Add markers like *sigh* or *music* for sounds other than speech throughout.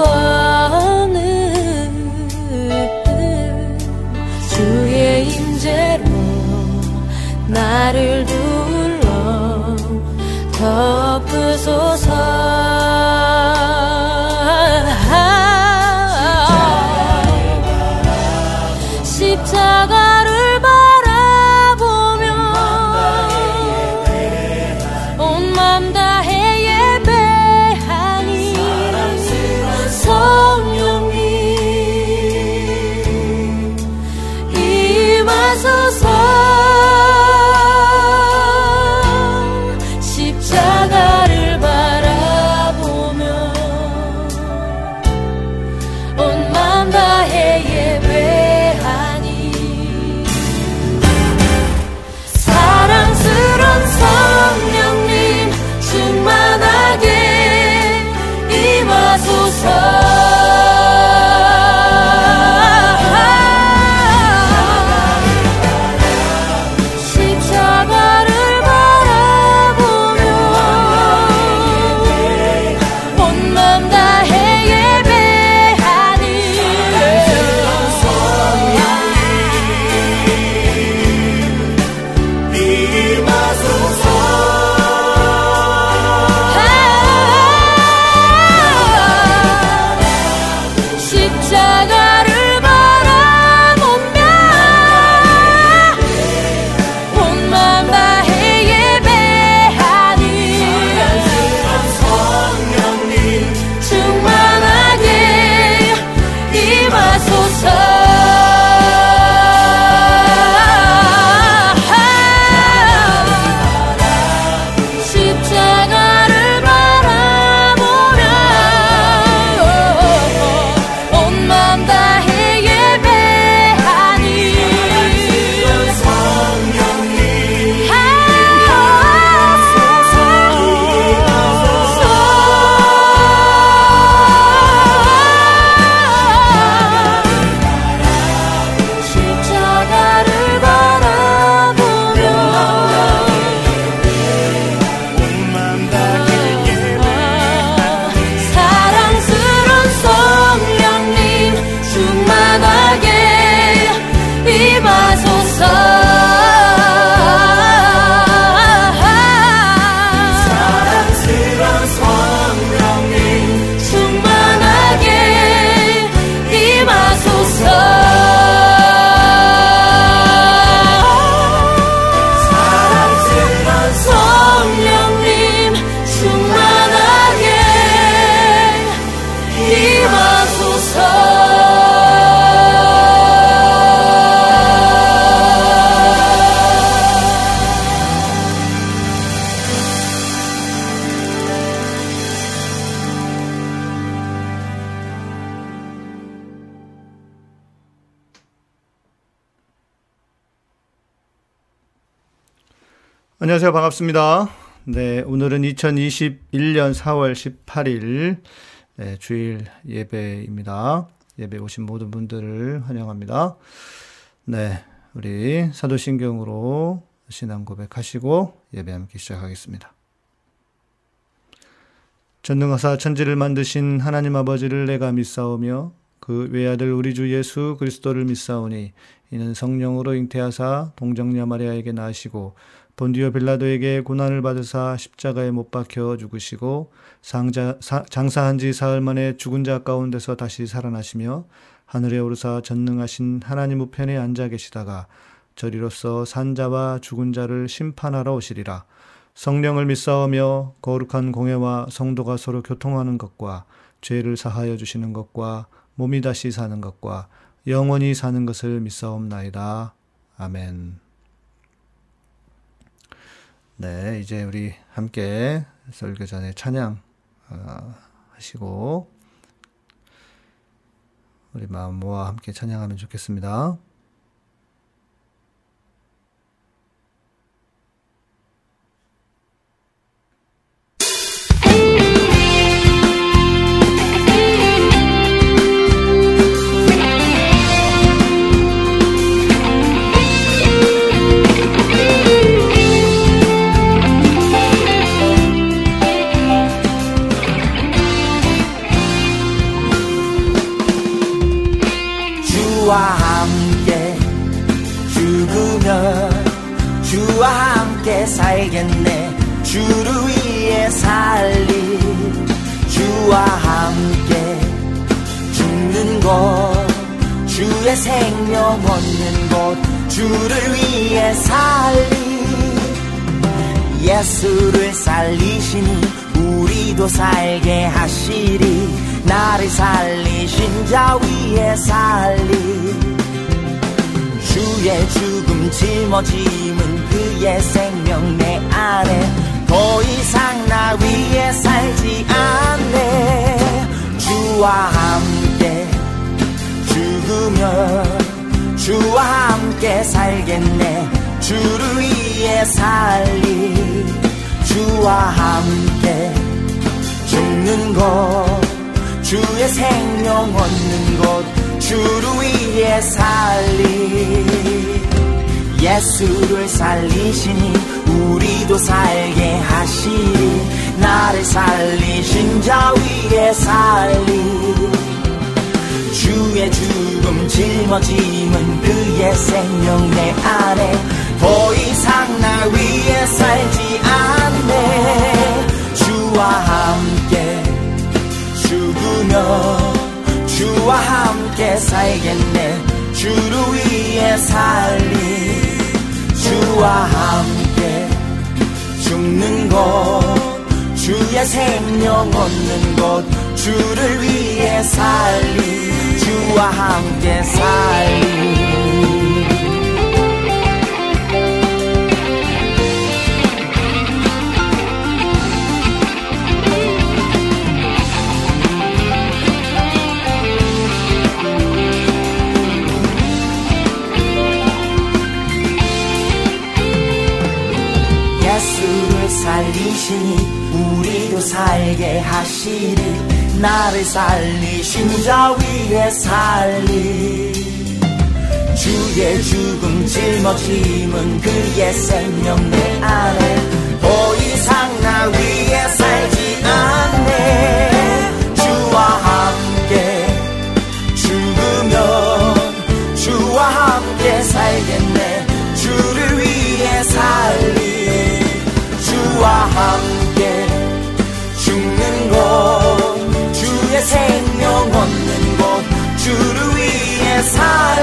구원을 주의 임재로 나를 안녕하세요. 반갑습니다. 네, 오늘은 2021년 4월 18일 네, 주일 예배입니다. 예배 오신 모든 분들을 환영합니다. 네, 우리 사도신경으로 신앙 고백하시고 예배 함께 시작하겠습니다. 전능하사 천지를 만드신 하나님 아버지를 내가 믿사오며 그 외아들 우리 주 예수 그리스도를 믿사오니 이는 성령으로 잉태하사 동정녀 마리아에게 나시고 본디오 빌라도에게 고난을 받으사 십자가에 못 박혀 죽으시고 상자, 사, 장사한 지 사흘 만에 죽은 자 가운데서 다시 살아나시며 하늘에 오르사 전능하신 하나님 우편에 앉아 계시다가 저리로서 산자와 죽은 자를 심판하러 오시리라. 성령을 믿사오며 거룩한 공예와 성도가 서로 교통하는 것과 죄를 사하여 주시는 것과 몸이 다시 사는 것과 영원히 사는 것을 믿사옵나이다. 아멘. 네, 이제 우리 함께 설교 전에 찬양 어, 하시고 우리 마음 모아 함께 찬양하면 좋겠습니다. 것. 주의 생명 얻는 것 주를 위해 살리. 예수를 살리시니 우리도 살게 하시리. 나를 살리신 자 위에 살리. 주의 죽음 짊어짐은 그의 생명 내 안에. 더 이상 나 위에 살지 않네. 주와 함께 주와 함께 살겠네. 주를 위해 살리. 주와 함께 죽는 것 주의 생명 얻는 것 주를 위해 살리. 예수를 살리시니 우리도 살게 하시리. 나를 살리신 자 위에 살리 주의 죽음 짊어짐은 그의 생명 내 안에 더 이상 나 위에 살지 않네. 주와 함께 죽으며 주와 함께 살겠네. 주를 위해 살리. 주와 함께 죽는 것 주의 생명 얻는 것 주를 위해 살리 주와 함께 살리 살리시니 우리도 살게 하시리 나를 살리신 자 위에 살리. 주의 죽음 짊어짐은 그의 생명 내 안에. 더 이상 나 위에 살지 않네 위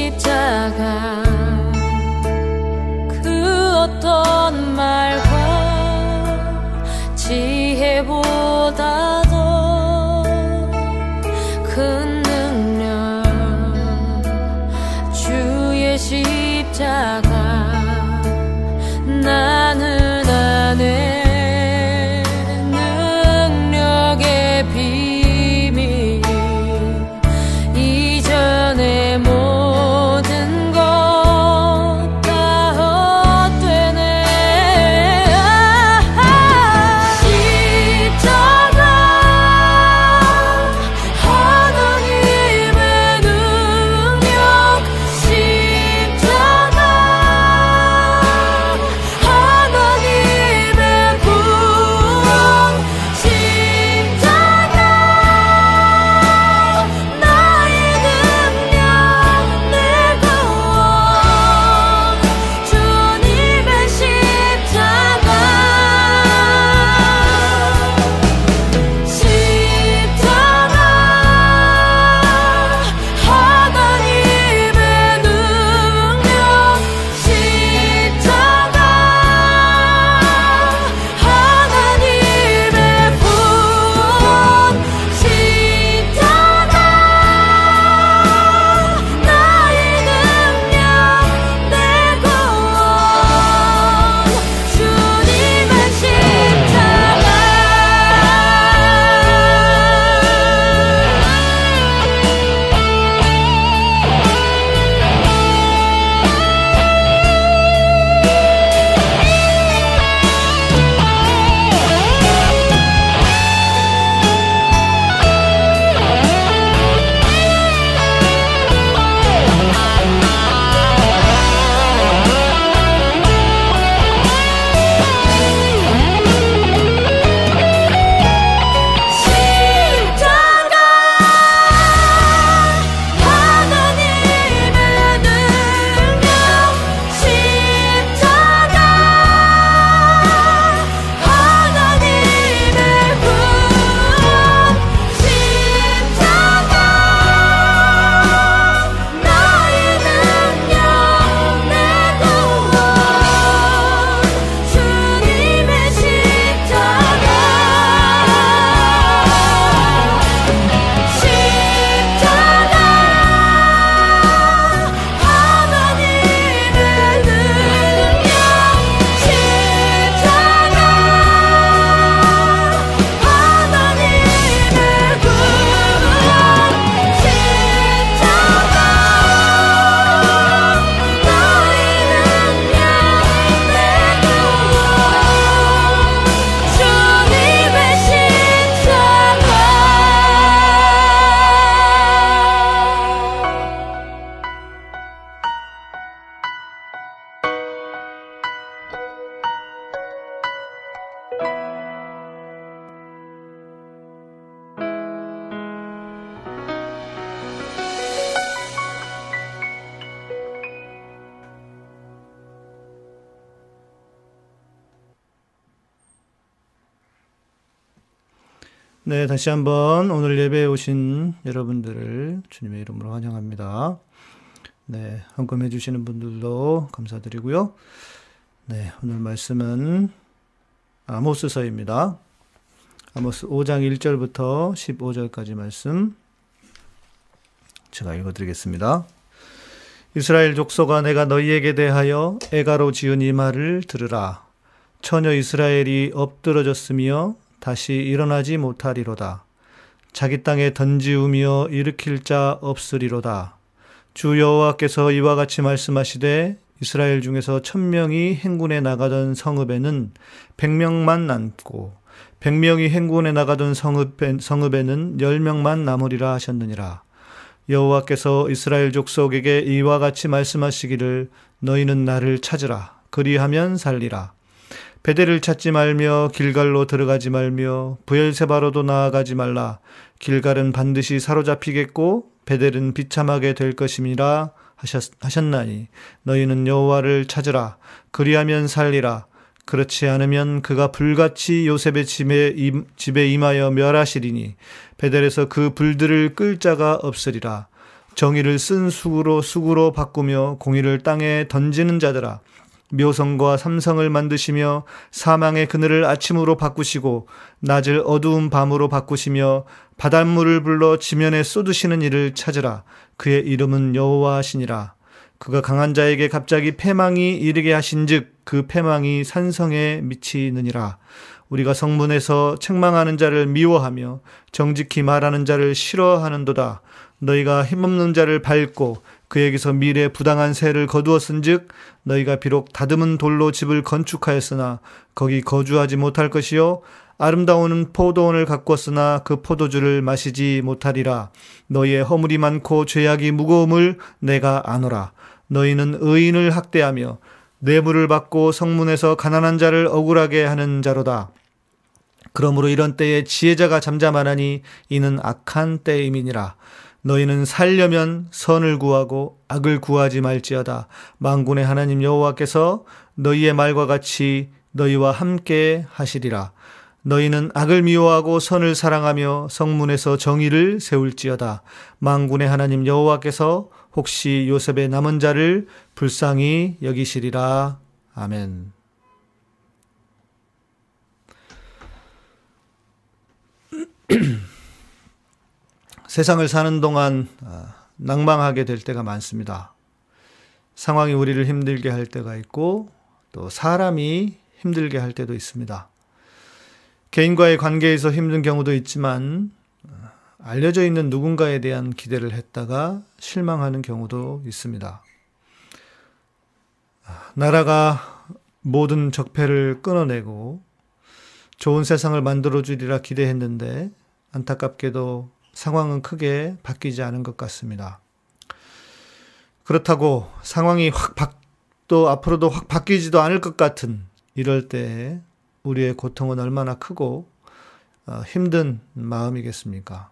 십자가 네, 다시 한번 오늘 예배에 오신 여러분들을 주님의 이름으로 환영합니다. 네, 헌금해 주시는 분들도 감사드리고요. 네, 오늘 말씀은 아모스서입니다. 아모스 5장 1절부터 15절까지 말씀 제가 읽어 드리겠습니다. 이스라엘 족속아 내가 너희에게 대하여 애가로 지은 이 말을 들으라. 처녀 이스라엘이 엎드러졌으며 다시 일어나지 못하리로다. 자기 땅에 던지우며 일으킬 자 없으리로다. 주 여호와께서 이와 같이 말씀하시되 이스라엘 중에서 천명이 행군에 나가던 성읍에는 백명만 남고 백명이 행군에 나가던 성읍에, 성읍에는 열명만 남으리라 하셨느니라. 여호와께서 이스라엘 족속에게 이와 같이 말씀하시기를 너희는 나를 찾으라 그리하면 살리라. 베델을 찾지 말며 길갈로 들어가지 말며 부엘세바로도 나아가지 말라. 길갈은 반드시 사로잡히겠고 베델은 비참하게 될 것임이라 하셨, 하셨나니 너희는 여호와를 찾으라. 그리하면 살리라. 그렇지 않으면 그가 불같이 요셉의 집에, 집에 임하여 멸하시리니 베델에서 그 불들을 끌 자가 없으리라. 정의를 쓴 수구로 수구로 바꾸며 공의를 땅에 던지는 자들아 묘성과 삼성을 만드시며 사망의 그늘을 아침으로 바꾸시고 낮을 어두운 밤으로 바꾸시며 바닷물을 불러 지면에 쏟으시는 이를 찾으라. 그의 이름은 여호와시니라. 그가 강한 자에게 갑자기 패망이 이르게 하신즉 그 패망이 산성에 미치느니라. 우리가 성문에서 책망하는 자를 미워하며 정직히 말하는 자를 싫어하는도다. 너희가 힘없는 자를 밟고 그에게서 미래 부당한 세를 거두었은즉 너희가 비록 다듬은 돌로 집을 건축하였으나 거기 거주하지 못할 것이요 아름다운 포도원을 가꿨으나 그 포도주를 마시지 못하리라. 너희의 허물이 많고 죄악이 무거움을 내가 아노라. 너희는 의인을 학대하며 뇌물을 받고 성문에서 가난한 자를 억울하게 하는 자로다. 그러므로 이런 때에 지혜자가 잠잠하나니 이는 악한 때임이니라 너희는 살려면 선을 구하고 악을 구하지 말지어다. 망군의 하나님 여호와께서 너희의 말과 같이 너희와 함께 하시리라. 너희는 악을 미워하고 선을 사랑하며 성문에서 정의를 세울지어다. 망군의 하나님 여호와께서 혹시 요셉의 남은 자를 불쌍히 여기시리라. 아멘. *clears throat* 세상을 사는 동안 아, 낭망하게 될 때가 많습니다. 상황이 우리를 힘들게 할 때가 있고 또 사람이 힘들게 할 때도 있습니다. 개인과의 관계에서 힘든 경우도 있지만 아, 알려져 있는 누군가에 대한 기대를 했다가 실망하는 경우도 있습니다. 아, 나라가 모든 적폐를 끊어내고 좋은 세상을 만들어주리라 기대했는데 안타깝게도 상황은 크게 바뀌지 않은 것 같습니다. 그렇다고 상황이 확 바, 또 앞으로도 확 바뀌지도 않을 것 같은 이럴 때 우리의 고통은 얼마나 크고 어, 힘든 마음이겠습니까?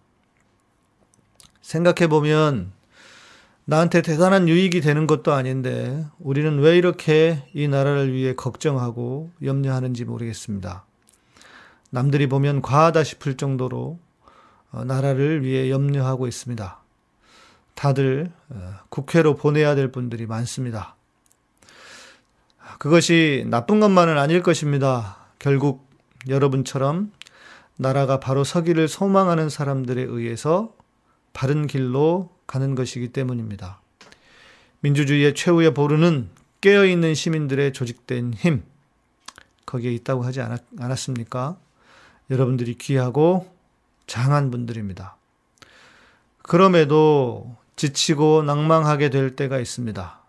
생각해 보면 나한테 대단한 유익이 되는 것도 아닌데 우리는 왜 이렇게 이 나라를 위해 걱정하고 염려하는지 모르겠습니다. 남들이 보면 과하다 싶을 정도로 어, 나라를 위해 염려하고 있습니다. 다들 어, 국회로 보내야 될 분들이 많습니다. 그것이 나쁜 것만은 아닐 것입니다. 결국 여러분처럼 나라가 바로 서기를 소망하는 사람들에 의해서 바른 길로 가는 것이기 때문입니다. 민주주의의 최후의 보루는 깨어있는 시민들의 조직된 힘, 거기에 있다고 하지 않았, 않았습니까? 여러분들이 귀하고 장한 분들입니다. 그럼에도 지치고 낭망하게 될 때가 있습니다.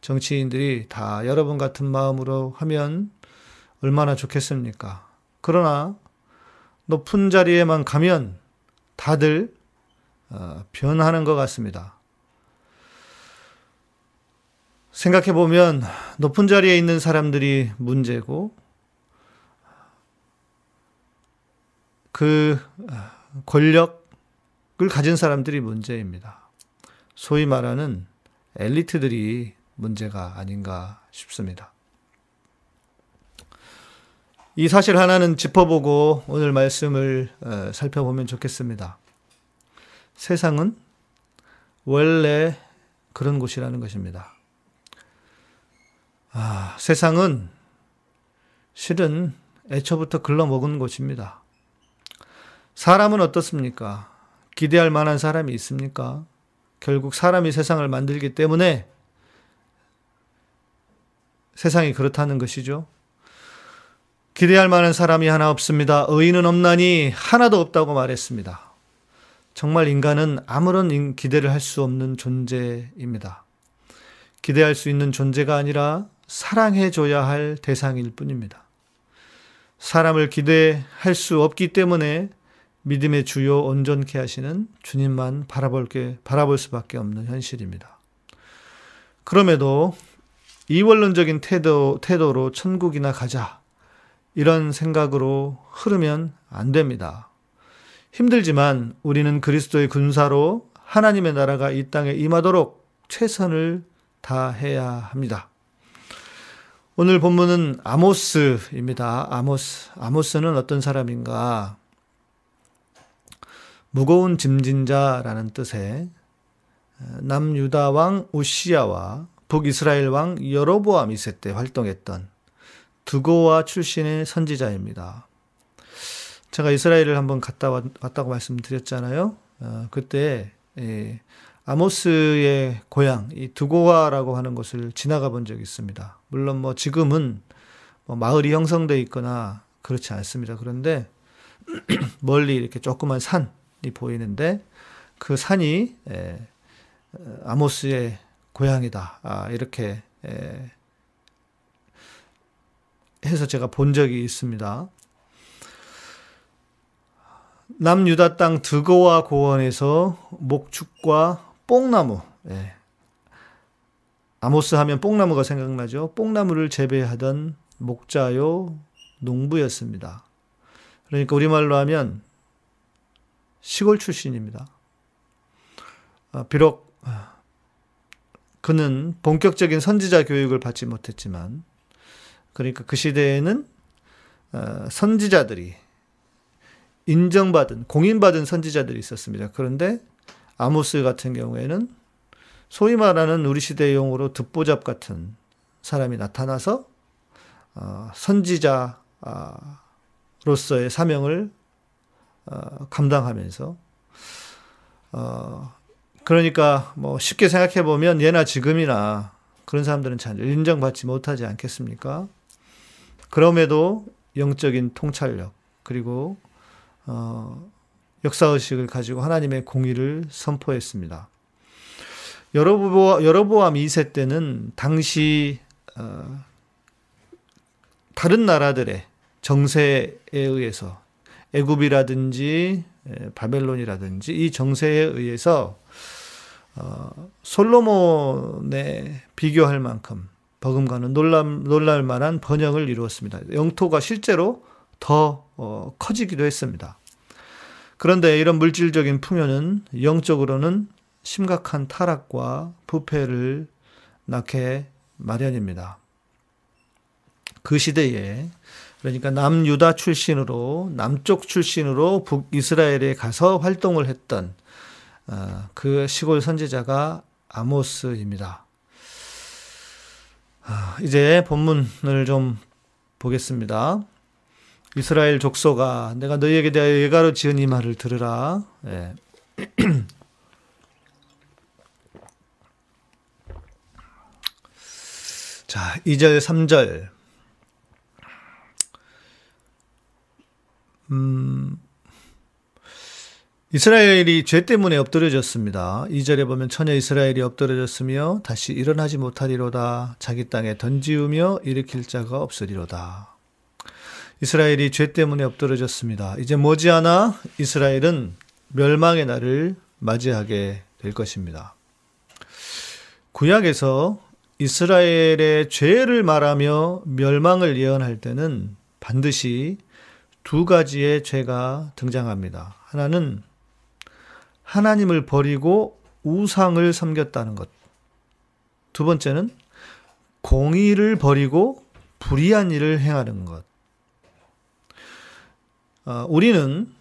정치인들이 다 여러분 같은 마음으로 하면 얼마나 좋겠습니까? 그러나 높은 자리에만 가면 다들 어, 변하는 것 같습니다. 생각해 보면 높은 자리에 있는 사람들이 문제고 그 권력을 가진 사람들이 문제입니다. 소위 말하는 엘리트들이 문제가 아닌가 싶습니다. 이 사실 하나는 짚어보고 오늘 말씀을 어, 살펴보면 좋겠습니다. 세상은 원래 그런 곳이라는 것입니다. 아, 세상은 실은 애초부터 글러먹은 곳입니다. 사람은 어떻습니까? 기대할 만한 사람이 있습니까? 결국 사람이 세상을 만들기 때문에 세상이 그렇다는 것이죠. 기대할 만한 사람이 하나 없습니다. 의인은 없나니 하나도 없다고 말했습니다. 정말 인간은 아무런 기대를 할 수 없는 존재입니다. 기대할 수 있는 존재가 아니라 사랑해줘야 할 대상일 뿐입니다. 사람을 기대할 수 없기 때문에 믿음의 주요 온전케 하시는 주님만 바라볼 게, 바라볼 수밖에 없는 현실입니다. 그럼에도 이원론적인 태도, 태도로 천국이나 가자. 이런 생각으로 흐르면 안 됩니다. 힘들지만 우리는 그리스도의 군사로 하나님의 나라가 이 땅에 임하도록 최선을 다해야 합니다. 오늘 본문은 아모스입니다. 아모스. 아모스는 어떤 사람인가? 무거운 짐진 자라는 뜻의 남유다 왕 우시야와 북이스라엘 왕 여로보암 이세 때 활동했던 두고와 출신의 선지자입니다. 제가 이스라엘을 한번 갔다 왔다고 말씀드렸잖아요. 어, 그때 예, 아모스의 고향 이 두고와라고 하는 곳을 지나가 본 적이 있습니다. 물론 뭐 지금은 뭐 마을이 형성돼 있거나 그렇지 않습니다. 그런데 *clears throat* 멀리 이렇게 조그만 산이 보이는데 그 산이 예, 아모스의 고향이다. 아, 이렇게 예, 해서 제가 본 적이 있습니다. 남유다 땅 드고와 고원에서 목축과 뽕나무, 예. 아모스 하면 뽕나무가 생각나죠. 뽕나무를 재배하던 목자요 농부였습니다. 그러니까 우리말로 하면 시골 출신입니다. 아, 비록 그는 본격적인 선지자 교육을 받지 못했지만 그러니까 그 시대에는 어, 선지자들이 인정받은 공인받은 선지자들이 있었습니다. 그런데 아모스 같은 경우에는 소위 말하는 우리 시대 용어로 듣보잡 같은 사람이 나타나서 어, 선지자로서의 사명을 어, 감당하면서 그러니까 뭐 쉽게 생각해 보면 예나 지금이나 그런 사람들은 잘 인정받지 못하지 않겠습니까? 그럼에도 영적인 통찰력 그리고 어, 역사 의식을 가지고 하나님의 공의를 선포했습니다. 여로보암 2세 때는 당시 어, 다른 나라들의 정세에 의해서 애굽이라든지 바벨론이라든지 이 정세에 의해서 어, 솔로몬에 비교할 만큼 버금가는 놀람, 놀랄 만한 번영을 이루었습니다. 영토가 실제로 더 어, 커지기도 했습니다. 그런데 이런 물질적인 풍요는 영적으로는 심각한 타락과 부패를 낳게 마련입니다. 그 시대에 그러니까 남유다 출신으로 남쪽 출신으로 북이스라엘에 가서 활동을 했던 어, 그 시골 선지자가 아모스입니다. 아, 이제 본문을 좀 보겠습니다. 이스라엘 족속아, 내가 너희에게 대하여 예가로 지은 이 말을 들으라. 예. *clears throat* 자, 2절, 3절. 음, 이스라엘이 죄 때문에 엎드려졌습니다. 2절에 보면 처녀 이스라엘이 엎드려졌으며 다시 일어나지 못하리로다. 자기 땅에 던지우며 일으킬 자가 없으리로다. 이스라엘이 죄 때문에 엎드려졌습니다. 이제 머지않아 이스라엘은 멸망의 날을 맞이하게 될 것입니다. 구약에서 이스라엘의 죄를 말하며 멸망을 예언할 때는 반드시 두 가지의 죄가 등장합니다. 하나는 하나님을 버리고 우상을 섬겼다는 것. 두 번째는 공의를 버리고 불의한 일을 행하는 것. 어, 우리는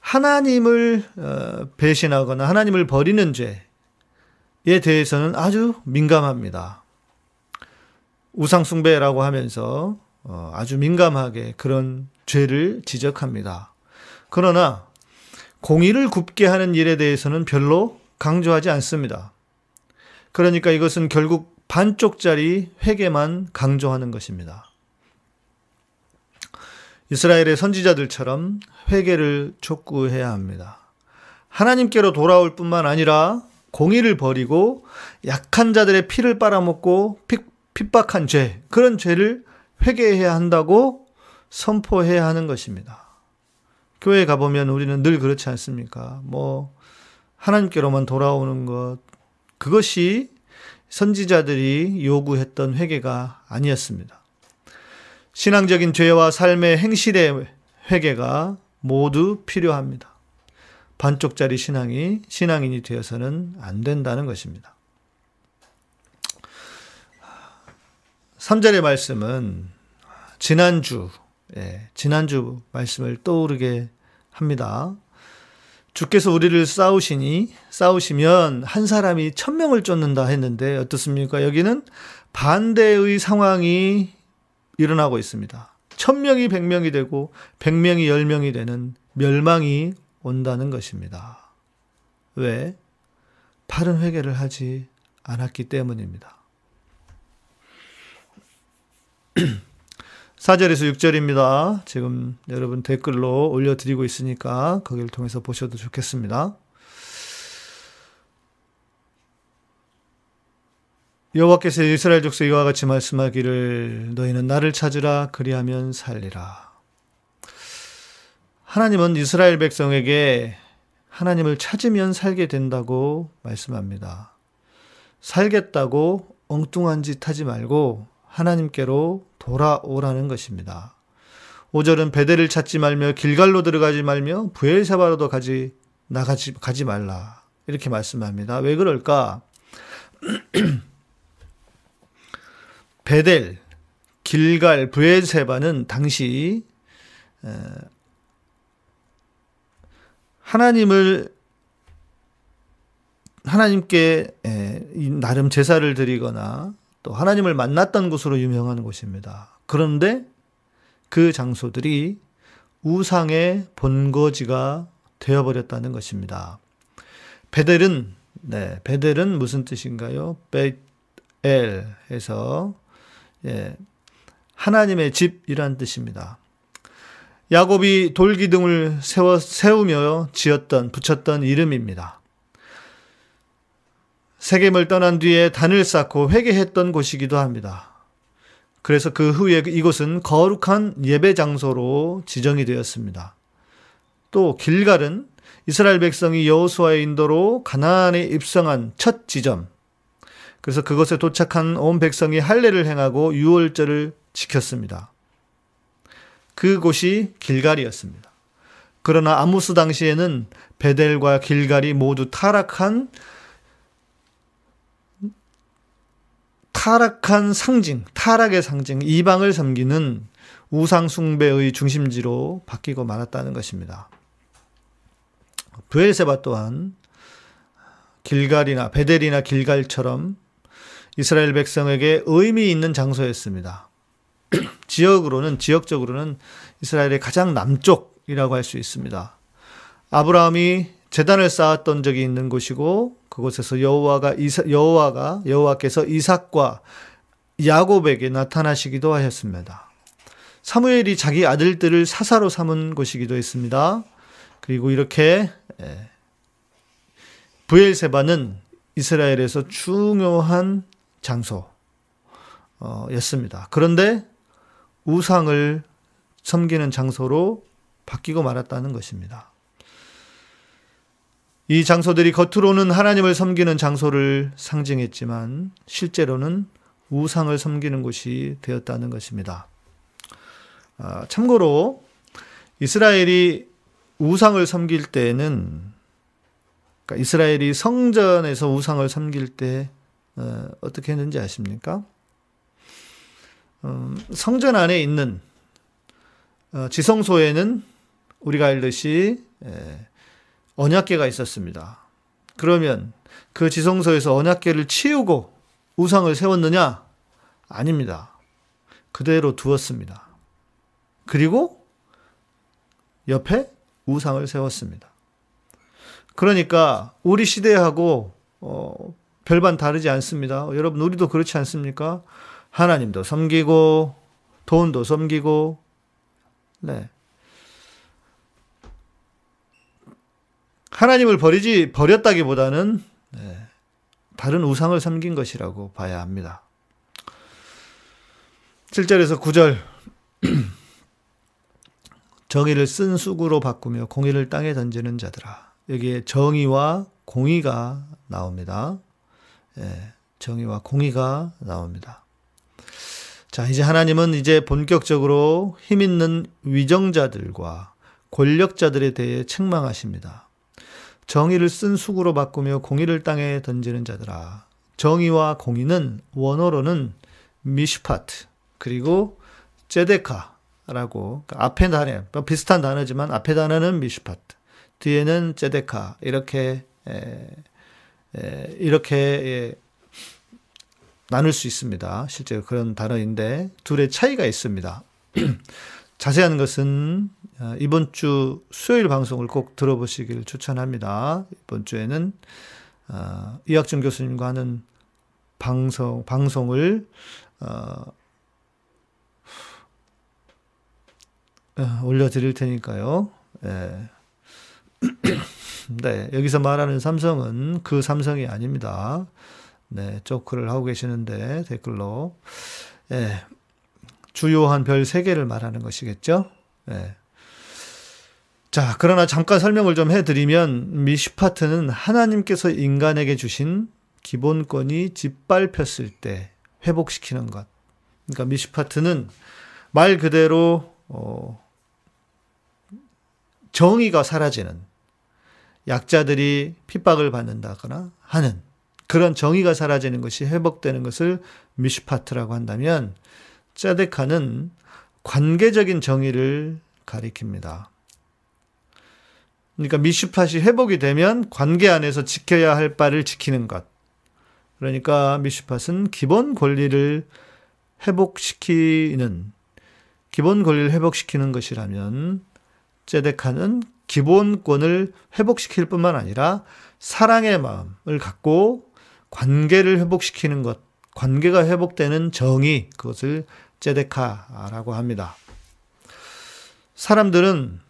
하나님을 어, 배신하거나 하나님을 버리는 죄에 대해서는 아주 민감합니다. 우상숭배라고 하면서 어, 아주 민감하게 그런 죄를 지적합니다. 그러나 공의를 굽게 하는 일에 대해서는 별로 강조하지 않습니다. 그러니까 이것은 결국 반쪽짜리 회개만 강조하는 것입니다. 이스라엘의 선지자들처럼 회개를 촉구해야 합니다. 하나님께로 돌아올 뿐만 아니라 공의를 버리고 약한 자들의 피를 빨아먹고 핍박한 죄, 그런 죄를 회개해야 한다고 선포해야 하는 것입니다. 교회 가보면 우리는 늘 그렇지 않습니까? 뭐, 하나님께로만 돌아오는 것, 그것이 선지자들이 요구했던 회개가 아니었습니다. 신앙적인 죄와 삶의 행실의 회개가 모두 필요합니다. 반쪽짜리 신앙이 신앙인이 되어서는 안 된다는 것입니다. 3절의 말씀은 지난주, 예, 지난주 말씀을 떠오르게 합니다. 주께서 우리를 싸우시니 싸우시면 한 사람이 천명을 쫓는다 했는데 어떻습니까? 여기는 반대의 상황이 일어나고 있습니다. 천명이 백명이 되고 백명이 열명이 되는 멸망이 온다는 것입니다. 왜? 바른 회개를 하지 않았기 때문입니다. *clears throat* 4절에서 6절입니다. 지금 여러분 댓글로 올려드리고 있으니까 거기를 통해서 보셔도 좋겠습니다. 여호와께서 이스라엘 족속 이와 같이 말씀하기를 너희는 나를 찾으라 그리하면 살리라. 하나님은 이스라엘 백성에게 하나님을 찾으면 살게 된다고 말씀합니다. 살겠다고 엉뚱한 짓 하지 말고 하나님께로 돌아오라는 것입니다. 5절은 베델을 찾지 말며 길갈로 들어가지 말며 부엘사바로도 가지 나가지 가지 말라. 이렇게 말씀합니다. 왜 그럴까? *clears throat* 베델, 길갈, 부엘세바는 당시 하나님을 하나님께 나름 제사를 드리거나 또 하나님을 만났던 곳으로 유명한 곳입니다. 그런데 그 장소들이 우상의 본거지가 되어버렸다는 것입니다. 베델은 네, 베델은 무슨 뜻인가요? 베엘 해서 예, 하나님의 집이란 뜻입니다. 야곱이 돌기둥을 세워 세우며 지었던 붙였던 이름입니다. 세겜을 떠난 뒤에 단을 쌓고 회개했던 곳이기도 합니다. 그래서 그 후에 이곳은 거룩한 예배 장소로 지정이 되었습니다. 또 길갈은 이스라엘 백성이 여호수아의 인도로 가나안에 입성한 첫 지점. 그래서 그것에 도착한 온 백성이 할례를 행하고 유월절을 지켰습니다. 그곳이 길갈이었습니다. 그러나 아무스 당시에는 베델과 길갈이 모두 타락한 타락한 상징, 타락의 상징, 이방을 섬기는 우상숭배의 중심지로 바뀌고 말았다는 것입니다. 부엘세바 또한 길갈이나 베델이나 길갈처럼 이스라엘 백성에게 의미 있는 장소였습니다. *clears throat* 지역으로는 지역적으로는 이스라엘의 가장 남쪽이라고 할 수 있습니다. 아브라함이 재단을 쌓았던 적이 있는 곳이고 그곳에서 여호와가 여호와가 여호와께서 이삭과 야곱에게 나타나시기도 하였습니다. 사무엘이 자기 아들들을 사사로 삼은 곳이기도 했습니다. 그리고 이렇게 부엘세바는 이스라엘에서 중요한 장소였습니다. 그런데 우상을 섬기는 장소로 바뀌고 말았다는 것입니다. 이 장소들이 겉으로는 하나님을 섬기는 장소를 상징했지만 실제로는 우상을 섬기는 곳이 되었다는 것입니다. 아, 참고로 이스라엘이 우상을 섬길 때는 그러니까 이스라엘이 성전에서 우상을 섬길 때 어, 떻게 했는지 아십니까? 음, 성전 안에 있는 어, 지성소에는 우리가 알듯이 예, 언약계가 있었습니다. 그러면 그 지성소에서 언약계를 치우고 우상을 세웠느냐? 아닙니다. 그대로 두었습니다. 그리고 옆에 우상을 세웠습니다. 그러니까 우리 시대하고 어, 별반 다르지 않습니다. 여러분 우리도 그렇지 않습니까? 하나님도 섬기고 돈도 섬기고 네. 하나님을 버리지 버렸다기보다는 네, 다른 우상을 섬긴 것이라고 봐야 합니다. 7절에서 9절 *clears throat* 정의를 쓴 쑥으로 바꾸며 공의를 땅에 던지는 자들아. 여기에 정의와 공의가 나옵니다. 예, 정의와 공의가 나옵니다. 자, 이제 하나님은 이제 본격적으로 힘 있는 위정자들과 권력자들에 대해 책망하십니다. 정의를 쓴 숙으로 바꾸며 공의를 땅에 던지는 자들아. 정의와 공의는 원어로는 미슈파트 그리고 제데카라고 그러니까 앞에 단어 뭐 비슷한 단어지만 앞에 단어는 미슈파트 뒤에는 제데카 이렇게 에, 에, 이렇게 에, 나눌 수 있습니다. 실제로 그런 단어인데 둘의 차이가 있습니다. *clears throat* 자세한 것은 어, 이번 주 수요일 방송을 꼭 들어보시길 추천합니다. 이번 주에는 어, 이학정 교수님과 하는 방송 방송을 어, 올려드릴 테니까요. 예. *coughs* 네, 여기서 말하는 삼성은 그 삼성이 아닙니다. 네, 조크를 하고 계시는데 댓글로 예, 주요한 별 3개를 말하는 것이겠죠. 예. 자, 그러나 잠깐 설명을 좀 해드리면 미슈파트는 하나님께서 인간에게 주신 기본권이 짓밟혔을 때 회복시키는 것. 그러니까 미슈파트는 말 그대로 어, 정의가 사라지는 약자들이 핍박을 받는다거나 하는 그런 정의가 사라지는 것이 회복되는 것을 미슈파트라고 한다면 짜데카는 관계적인 정의를 가리킵니다. 그러니까 미슈팟이 회복이 되면 관계 안에서 지켜야 할 바를 지키는 것. 그러니까 미슈팟은 기본 권리를 회복시키는 기본 권리를 회복시키는 것이라면 제데카는 기본권을 회복시킬 뿐만 아니라 사랑의 마음을 갖고 관계를 회복시키는 것, 관계가 회복되는 정의, 그것을 제데카라고 합니다. 사람들은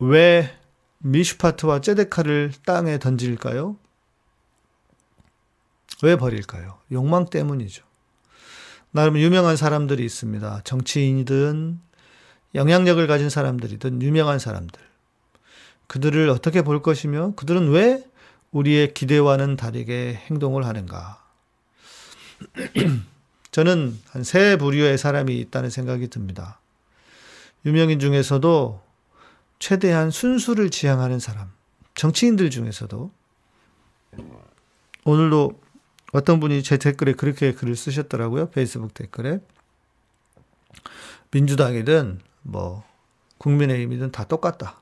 왜 미슈파트와 제데카를 땅에 던질까요? 왜 버릴까요? 욕망 때문이죠. 나름 유명한 사람들이 있습니다. 정치인이든 영향력을 가진 사람들이든 유명한 사람들. 그들을 어떻게 볼 것이며 그들은 왜 우리의 기대와는 다르게 행동을 하는가? *clears throat* 저는 한 세 부류의 사람이 있다는 생각이 듭니다. 유명인 중에서도 최대한 순수를 지향하는 사람, 정치인들 중에서도 오늘도 어떤 분이 제 댓글에 그렇게 글을 쓰셨더라고요. 페이스북 댓글에. 민주당이든 뭐 국민의힘이든 다 똑같다.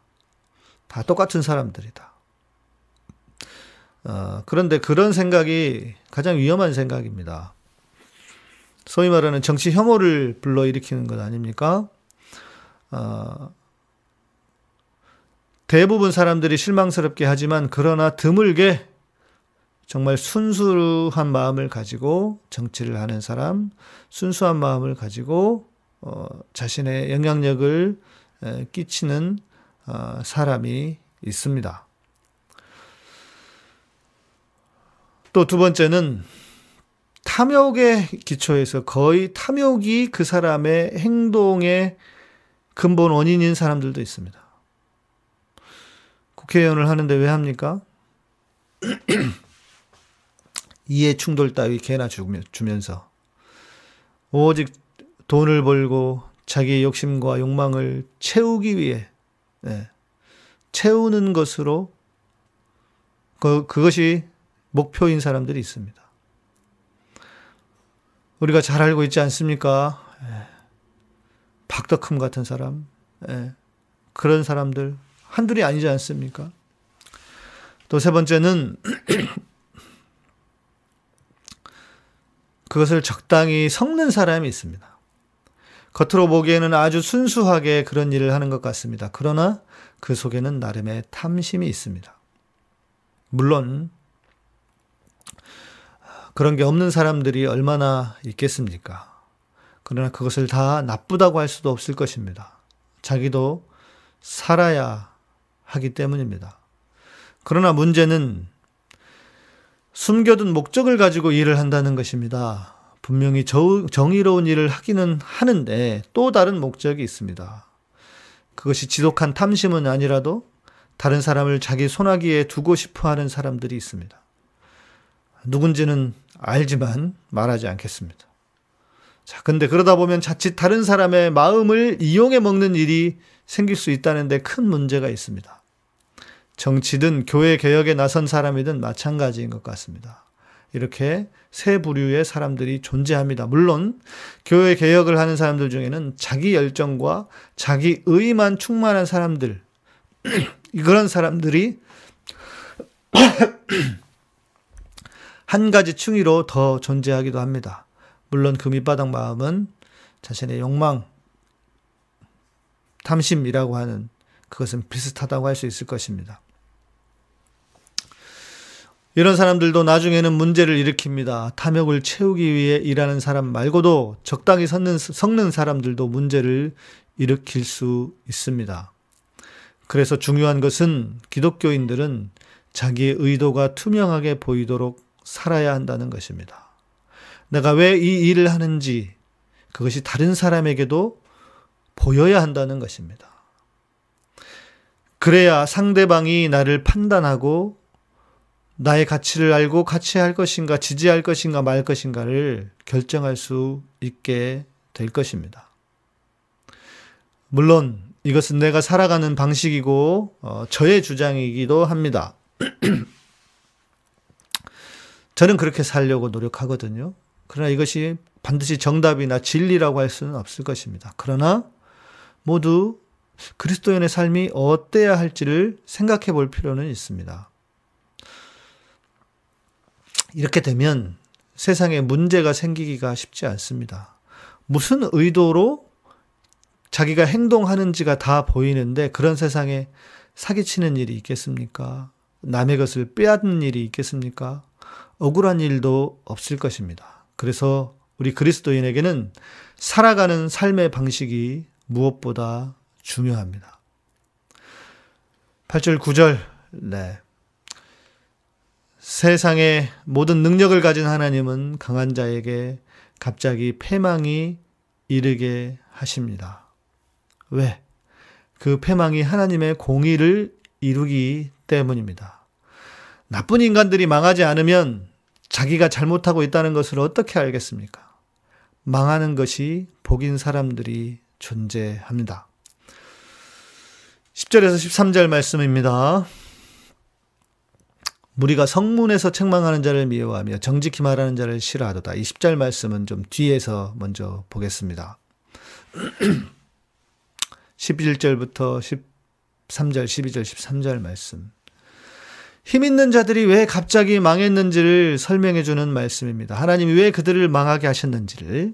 다 똑같은 사람들이다. 어, 그런데 그런 생각이 가장 위험한 생각입니다. 소위 말하는 정치 혐오를 불러일으키는 것 아닙니까? 어, 대부분 사람들이 실망스럽게 하지만 그러나 드물게 정말 순수한 마음을 가지고 정치를 하는 사람, 순수한 마음을 가지고 어, 자신의 영향력을 에, 끼치는 어, 사람이 있습니다. 또 두 번째는 탐욕의 기초에서 거의 탐욕이 그 사람의 행동의 근본 원인인 사람들도 있습니다. 국회의원을 하는데 왜 합니까? *clears throat* 이해 충돌 따위 개나 주면서 오직 돈을 벌고 자기의 욕심과 욕망을 채우기 위해 네, 채우는 것으로 그, 그것이 목표인 사람들이 있습니다. 우리가 잘 알고 있지 않습니까? 예. 박덕흠 같은 사람, 예. 그런 사람들 한둘이 아니지 않습니까? 또 세 번째는 *clears throat* 그것을 적당히 섞는 사람이 있습니다. 겉으로 보기에는 아주 순수하게 그런 일을 하는 것 같습니다. 그러나 그 속에는 나름의 탐심이 있습니다. 물론 그런 게 없는 사람들이 얼마나 있겠습니까? 그러나 그것을 다 나쁘다고 할 수도 없을 것입니다. 자기도 살아야 하기 때문입니다. 그러나 문제는 숨겨둔 목적을 가지고 일을 한다는 것입니다. 분명히 정의로운 일을 하기는 하는데 또 다른 목적이 있습니다. 그것이 지독한 탐심은 아니라도 다른 사람을 자기 손아귀에 두고 싶어 하는 사람들이 있습니다. 누군지는 알지만 말하지 않겠습니다. 자, 근데 그러다 보면 자칫 다른 사람의 마음을 이용해 먹는 일이 생길 수 있다는데 큰 문제가 있습니다. 정치든 교회 개혁에 나선 사람이든 마찬가지인 것 같습니다. 이렇게 세 부류의 사람들이 존재합니다. 물론 교회 개혁을 하는 사람들 중에는 자기 열정과 자기 의만 충만한 사람들 *clears throat* 그런 사람들이 *clears throat* 한 가지 충의로 더 존재하기도 합니다. 물론 그 밑바닥 마음은 자신의 욕망, 탐심이라고 하는 그것은 비슷하다고 할 수 있을 것입니다. 이런 사람들도 나중에는 문제를 일으킵니다. 탐욕을 채우기 위해 일하는 사람 말고도 적당히 섞는, 섞는 사람들도 문제를 일으킬 수 있습니다. 그래서 중요한 것은 기독교인들은 자기의 의도가 투명하게 보이도록 살아야 한다는 것입니다. 내가 왜 이 일을 하는지 그것이 다른 사람에게도 보여야 한다는 것입니다. 그래야 상대방이 나를 판단하고 나의 가치를 알고 같이 할 것인가, 지지할 것인가, 말 것인가를 결정할 수 있게 될 것입니다. 물론 이것은 내가 살아가는 방식이고 어, 저의 주장이기도 합니다. *clears throat* 저는 그렇게 살려고 노력하거든요. 그러나 이것이 반드시 정답이나 진리라고 할 수는 없을 것입니다. 그러나 모두 그리스도인의 삶이 어때야 할지를 생각해 볼 필요는 있습니다. 이렇게 되면 세상에 문제가 생기기가 쉽지 않습니다. 무슨 의도로 자기가 행동하는지가 다 보이는데 그런 세상에 사기치는 일이 있겠습니까? 남의 것을 빼앗는 일이 있겠습니까? 억울한 일도 없을 것입니다. 그래서 우리 그리스도인에게는 살아가는 삶의 방식이 무엇보다 중요합니다. 8절, 9절, 네. 세상의 모든 능력을 가진 하나님은 강한 자에게 갑자기 패망이 이르게 하십니다. 왜? 그 패망이 하나님의 공의를 이루기 때문입니다. 나쁜 인간들이 망하지 않으면 자기가 잘못하고 있다는 것을 어떻게 알겠습니까? 망하는 것이 복인 사람들이 존재합니다. 10절에서 13절 말씀입니다. 무리가 성문에서 책망하는 자를 미워하며 정직히 말하는 자를 싫어하도다. 이 10절 말씀은 좀 뒤에서 먼저 보겠습니다. 11절부터 13절, 12절, 13절 말씀. 힘 있는 자들이 왜 갑자기 망했는지를 설명해 주는 말씀입니다. 하나님이 왜 그들을 망하게 하셨는지를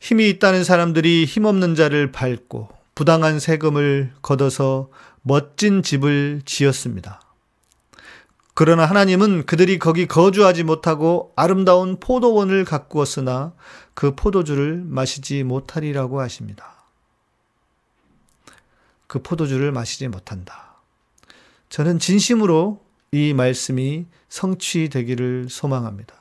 힘이 있다는 사람들이 힘없는 자를 밟고 부당한 세금을 걷어서 멋진 집을 지었습니다. 그러나 하나님은 그들이 거기 거주하지 못하고 아름다운 포도원을 가꾸었으나 그 포도주를 마시지 못하리라고 하십니다. 그 포도주를 마시지 못한다. 저는 진심으로 이 말씀이 성취되기를 소망합니다.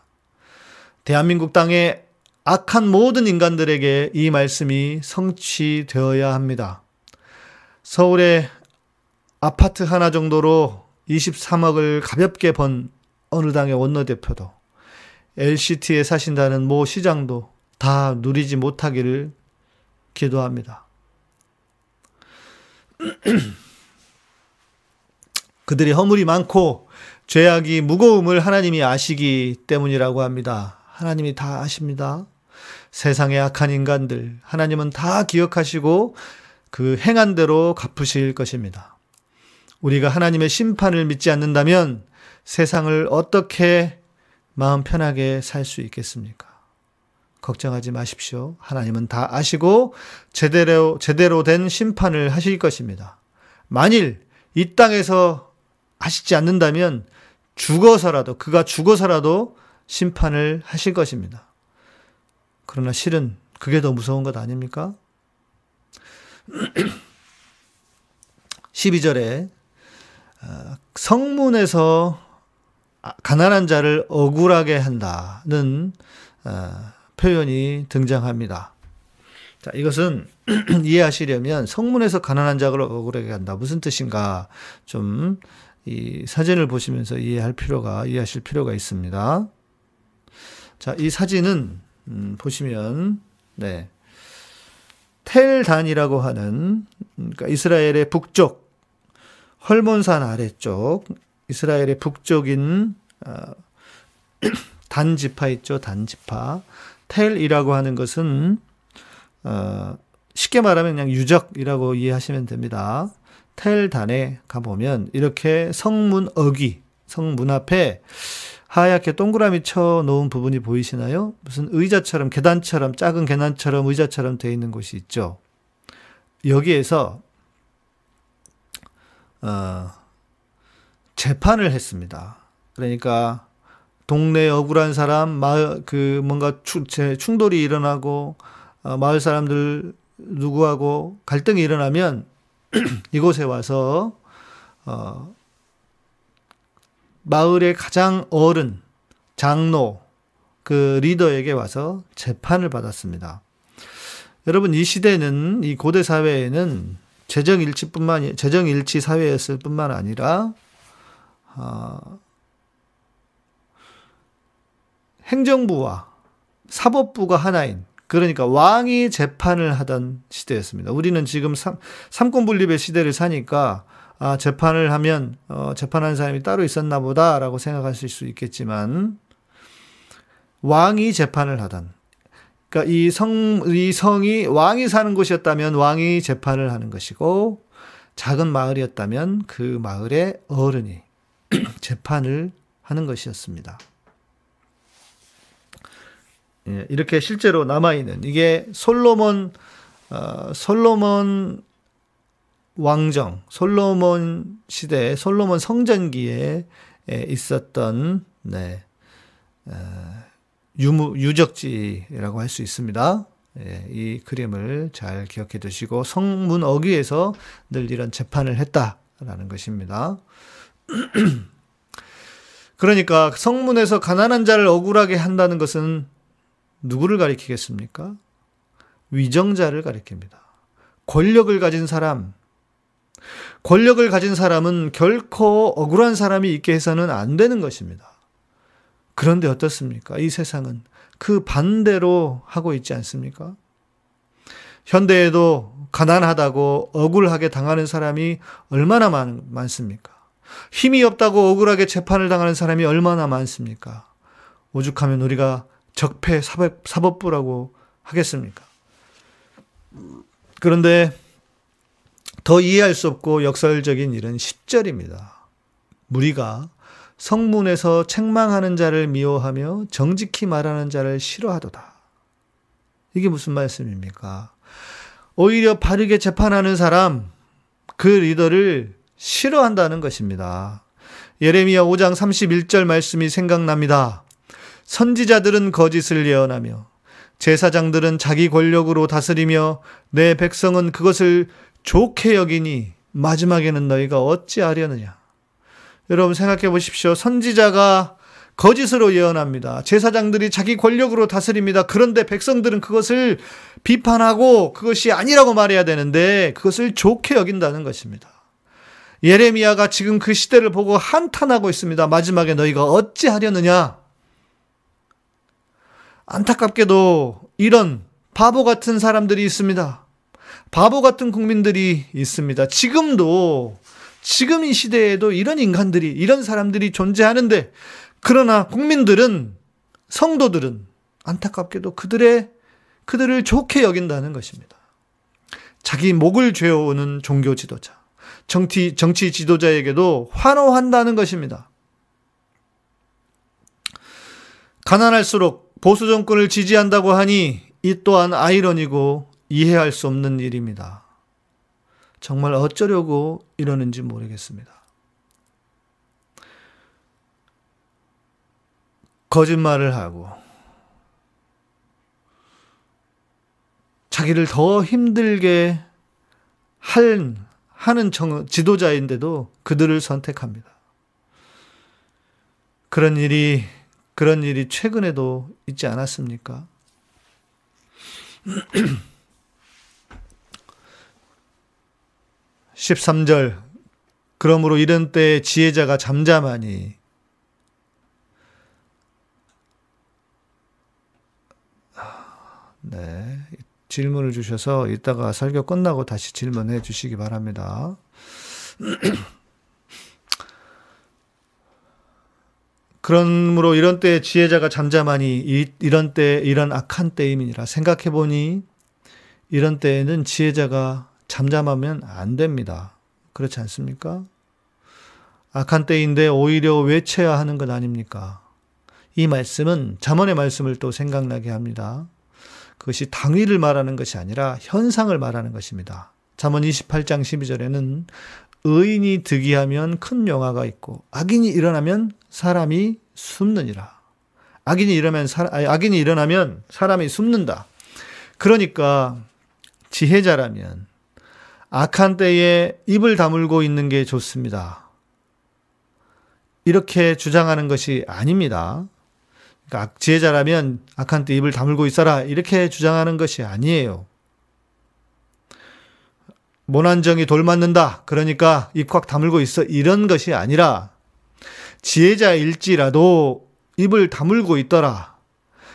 대한민국 땅의 악한 모든 인간들에게 이 말씀이 성취되어야 합니다. 서울의 아파트 하나 정도로 23억을 가볍게 번 어느 당의 원내대표도 LCT에 사신다는 모 시장도 다 누리지 못하기를 기도합니다. *clears throat* 그들이 허물이 많고 죄악이 무거움을 하나님이 아시기 때문이라고 합니다. 하나님이 다 아십니다. 세상의 악한 인간들, 하나님은 다 기억하시고 그 행한 대로 갚으실 것입니다. 우리가 하나님의 심판을 믿지 않는다면 세상을 어떻게 마음 편하게 살 수 있겠습니까? 걱정하지 마십시오. 하나님은 다 아시고 제대로, 제대로 된 심판을 하실 것입니다. 만일 이 땅에서 하시지 않는다면 죽어서라도, 그가 죽어서라도 심판을 하실 것입니다. 그러나 실은 그게 더 무서운 것 아닙니까? *clears throat* 12절에 어, 성문에서 가난한 자를 억울하게 한다는 어, 표현이 등장합니다. 자, 이것은 *clears throat* 이해하시려면 성문에서 가난한 자를 억울하게 한다. 무슨 뜻인가? 좀, 이 사진을 보시면서 이해할 필요가, 이해하실 필요가 있습니다. 자, 이 사진은, 음, 보시면, 네. 텔단이라고 하는, 그러니까 이스라엘의 북쪽, 헐몬산 아래쪽, 이스라엘의 북쪽인, 어, *clears throat* 단지파 있죠, 단지파. 텔이라고 하는 것은 어, 쉽게 말하면 그냥 유적이라고 이해하시면 됩니다. 텔단에 가보면 이렇게 성문 어귀, 성문 앞에 하얗게 동그라미 쳐 놓은 부분이 보이시나요? 무슨 의자처럼, 계단처럼, 작은 계단처럼, 의자처럼 되어 있는 곳이 있죠. 여기에서, 어, 재판을 했습니다. 그러니까, 동네 억울한 사람, 마을, 그, 뭔가 추, 제, 충돌이 일어나고, 어, 마을 사람들 누구하고 갈등이 일어나면 *clears throat* 이곳에 와서, 어, 마을의 가장 어른, 장로, 그 리더에게 와서 재판을 받았습니다. 여러분, 이 시대는, 이 고대 사회에는 재정 일치뿐만, 재정 일치 사회였을 뿐만 아니라, 어, 행정부와 사법부가 하나인 그러니까 왕이 재판을 하던 시대였습니다. 우리는 지금 삼, 삼권 분립의 시대를 사니까 아, 재판을 하면 어, 재판하는 사람이 따로 있었나 보다라고 생각하실 수 있겠지만 왕이 재판을 하던 그러니까 이 성, 이 성이 왕이 사는 곳이었다면 왕이 재판을 하는 것이고 작은 마을이었다면 그 마을의 어른이 *clears throat* 재판을 하는 것이었습니다. 예, 이렇게 실제로 남아 있는 이게 솔로몬 어, 솔로몬 왕정, 솔로몬 시대, 솔로몬 성전기에 있었던 네, 어, 유무, 유적지라고 할 수 있습니다. 예, 이 그림을 잘 기억해 두시고 성문 어귀에서 늘 이런 재판을 했다라는 것입니다. *clears throat* 그러니까 성문에서 가난한 자를 억울하게 한다는 것은 누구를 가리키겠습니까? 위정자를 가리킵니다. 권력을 가진 사람, 권력을 가진 사람은 결코 억울한 사람이 있게 해서는 안 되는 것입니다. 그런데 어떻습니까? 이 세상은 그 반대로 하고 있지 않습니까? 현대에도 가난하다고 억울하게 당하는 사람이 얼마나 많, 많습니까? 힘이 없다고 억울하게 재판을 당하는 사람이 얼마나 많습니까? 오죽하면 우리가 적폐 사법, 사법부라고 하겠습니까? 그런데 더 이해할 수 없고 역설적인 일은 10절입니다. 무리가 성문에서 책망하는 자를 미워하며 정직히 말하는 자를 싫어하도다. 이게 무슨 말씀입니까? 오히려 바르게 재판하는 사람, 그 리더를 싫어한다는 것입니다. 예레미야 5장 31절 말씀이 생각납니다. 선지자들은 거짓을 예언하며 제사장들은 자기 권력으로 다스리며 내 백성은 그것을 좋게 여기니 마지막에는 너희가 어찌하려느냐. 여러분 생각해 보십시오. 선지자가 거짓으로 예언합니다. 제사장들이 자기 권력으로 다스립니다. 그런데 백성들은 그것을 비판하고 그것이 아니라고 말해야 되는데 그것을 좋게 여긴다는 것입니다. 예레미야가 지금 그 시대를 보고 한탄하고 있습니다. 마지막에 너희가 어찌하려느냐? 안타깝게도 이런 바보 같은 사람들이 있습니다. 바보 같은 국민들이 있습니다. 지금도, 지금 이 시대에도 이런 인간들이, 이런 사람들이 존재하는데, 그러나 국민들은, 성도들은 안타깝게도 그들의, 그들을 좋게 여긴다는 것입니다. 자기 목을 죄어오는 종교 지도자, 정치, 정치 지도자에게도 환호한다는 것입니다. 가난할수록 보수 정권을 지지한다고 하니 이 또한 아이러니고 이해할 수 없는 일입니다. 정말 어쩌려고 이러는지 모르겠습니다. 거짓말을 하고 자기를 더 힘들게 할, 하는 정, 지도자인데도 그들을 선택합니다. 그런 일이, 그런 일이 최근에도 있지 않았습니까? *clears throat* 13절 그러므로 이런 때 지혜자가 잠잠하니 네. 질문을 주셔서 이따가 설교 끝나고 다시 질문해 주시기 바랍니다. *clears throat* 그러므로 이런 때 지혜자가 잠잠하니 이, 이런 때 이런 악한 때임이니라 생각해 보니 이런 때에는 지혜자가 잠잠하면 안 됩니다. 그렇지 않습니까? 악한 때인데 오히려 외쳐야 하는 것 아닙니까? 이 말씀은 잠언의 말씀을 또 생각나게 합니다. 그것이 당위를 말하는 것이 아니라 현상을 말하는 것입니다. 잠언 28장 12절에는 의인이 득이하면 큰 영화가 있고 악인이 일어나면 사람이 숨느니라. 악인이 일어나면 사, 악인이 일어나면 사람이 숨는다. 그러니까 지혜자라면 악한 때에 입을 다물고 있는 게 좋습니다. 이렇게 주장하는 것이 아닙니다. 그러니까 지혜자라면 악한 때 입을 다물고 있어라 이렇게 주장하는 것이 아니에요. 모난정이 돌맞는다. 그러니까 입꽉 다물고 있어. 이런 것이 아니라 지혜자일지라도 입을 다물고 있더라.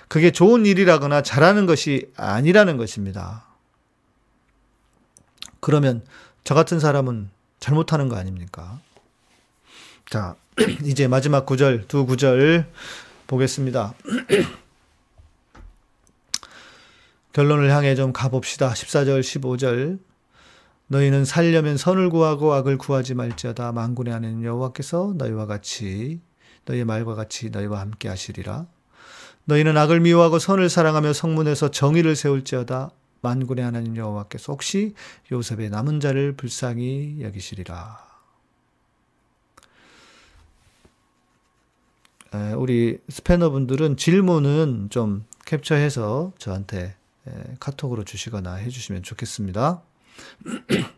그게 좋은 일이라거나 잘하는 것이 아니라는 것입니다. 그러면 저 같은 사람은 잘못하는 거 아닙니까? 자, *clears throat* 이제 마지막 구절, 두 구절 보겠습니다. *clears throat* 결론을 향해 좀 가봅시다. 14절, 15절. 너희는 살려면 선을 구하고 악을 구하지 말지어다. 만군의 하는 여호와께서 너희와 같이 너희의 말과 같이 너희와 함께 하시리라. 너희는 악을 미워하고 선을 사랑하며 성문에서 정의를 세울지어다. 만군의 하나님 여호와께서 혹시 요셉의 남은 자를 불쌍히 여기시리라. 우리 스패너 분들은 질문은 좀 캡처해서 저한테 카톡으로 주시거나 해주시면 좋겠습니다. *clears throat*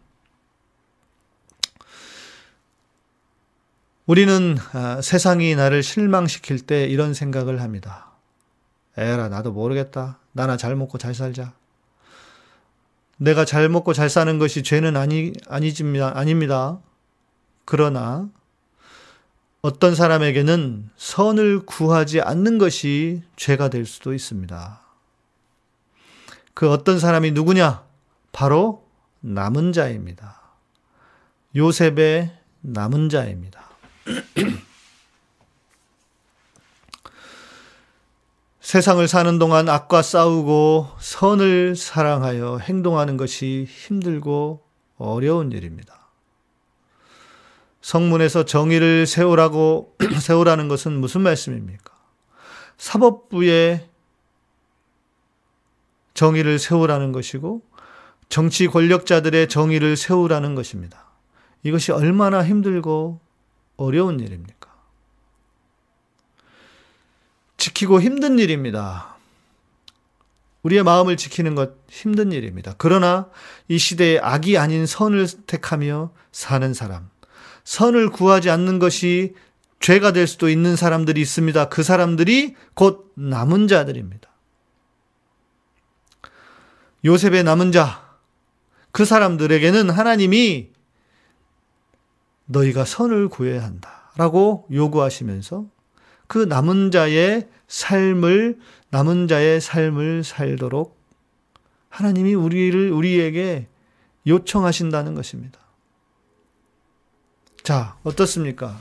우리는 아, 세상이 나를 실망시킬 때 이런 생각을 합니다. 에라, 나도 모르겠다. 나나 잘 먹고 잘 살자. 내가 잘 먹고 잘 사는 것이 죄는 아니, 아니집니다. 아닙니다. 그러나 어떤 사람에게는 선을 구하지 않는 것이 죄가 될 수도 있습니다. 그 어떤 사람이 누구냐? 바로 남은 자입니다. 요셉의 남은 자입니다. *clears throat* 세상을 사는 동안 악과 싸우고 선을 사랑하여 행동하는 것이 힘들고 어려운 일입니다. 성문에서 정의를 세우라고 *clears throat* 세우라는 것은 무슨 말씀입니까? 사법부에 정의를 세우라는 것이고 정치 권력자들의 정의를 세우라는 것입니다. 이것이 얼마나 힘들고 어려운 일입니까? 지키고 힘든 일입니다. 우리의 마음을 지키는 것 힘든 일입니다. 그러나 이 시대에 악이 아닌 선을 택하며 사는 사람, 선을 구하지 않는 것이 죄가 될 수도 있는 사람들이 있습니다. 그 사람들이 곧 남은 자들입니다. 요셉의 남은 자, 그 사람들에게는 하나님이 너희가 선을 구해야 한다. 라고 요구하시면서 그 남은 자의 삶을, 남은 자의 삶을 살도록 하나님이 우리를, 우리에게 요청하신다는 것입니다. 자, 어떻습니까?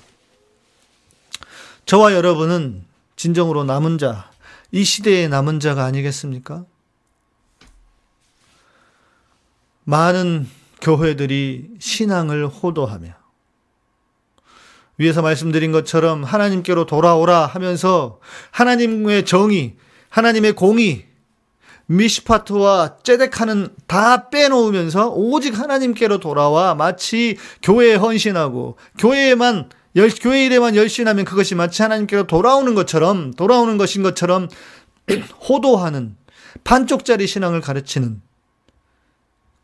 저와 여러분은 진정으로 남은 자, 이 시대의 남은 자가 아니겠습니까? 많은 교회들이 신앙을 호도하며 위에서 말씀드린 것처럼 하나님께로 돌아오라 하면서 하나님의 정의, 하나님의 공의, 미시파트와 째데카는 다 빼놓으면서 오직 하나님께로 돌아와 마치 교회에 헌신하고 교회에만 열, 교회 일에만 열심하면 그것이 마치 하나님께로 돌아오는 것처럼 돌아오는 것인 것처럼 *clears throat* 호도하는 반쪽짜리 신앙을 가르치는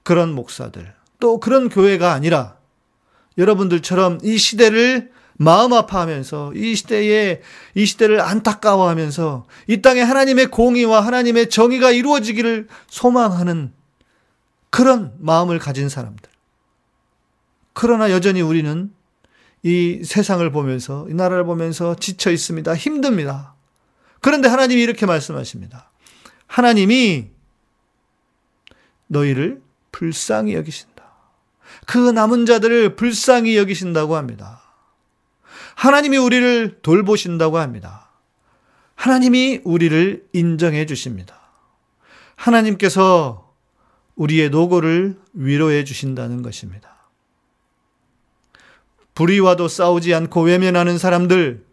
그런 목사들 또 그런 교회가 아니라 여러분들처럼 이 시대를 마음 아파하면서 이 시대에 이 시대를 안타까워하면서 이 땅에 하나님의 공의와 하나님의 정의가 이루어지기를 소망하는 그런 마음을 가진 사람들. 그러나 여전히 우리는 이 세상을 보면서 이 나라를 보면서 지쳐 있습니다. 힘듭니다. 그런데 하나님이 이렇게 말씀하십니다. 하나님이 너희를 불쌍히 여기신다. 그 남은 자들을 불쌍히 여기신다고 합니다. 하나님이 우리를 돌보신다고 합니다. 하나님이 우리를 인정해 주십니다. 하나님께서 우리의 노고를 위로해 주신다는 것입니다. 불의와도 싸우지 않고 외면하는 사람들,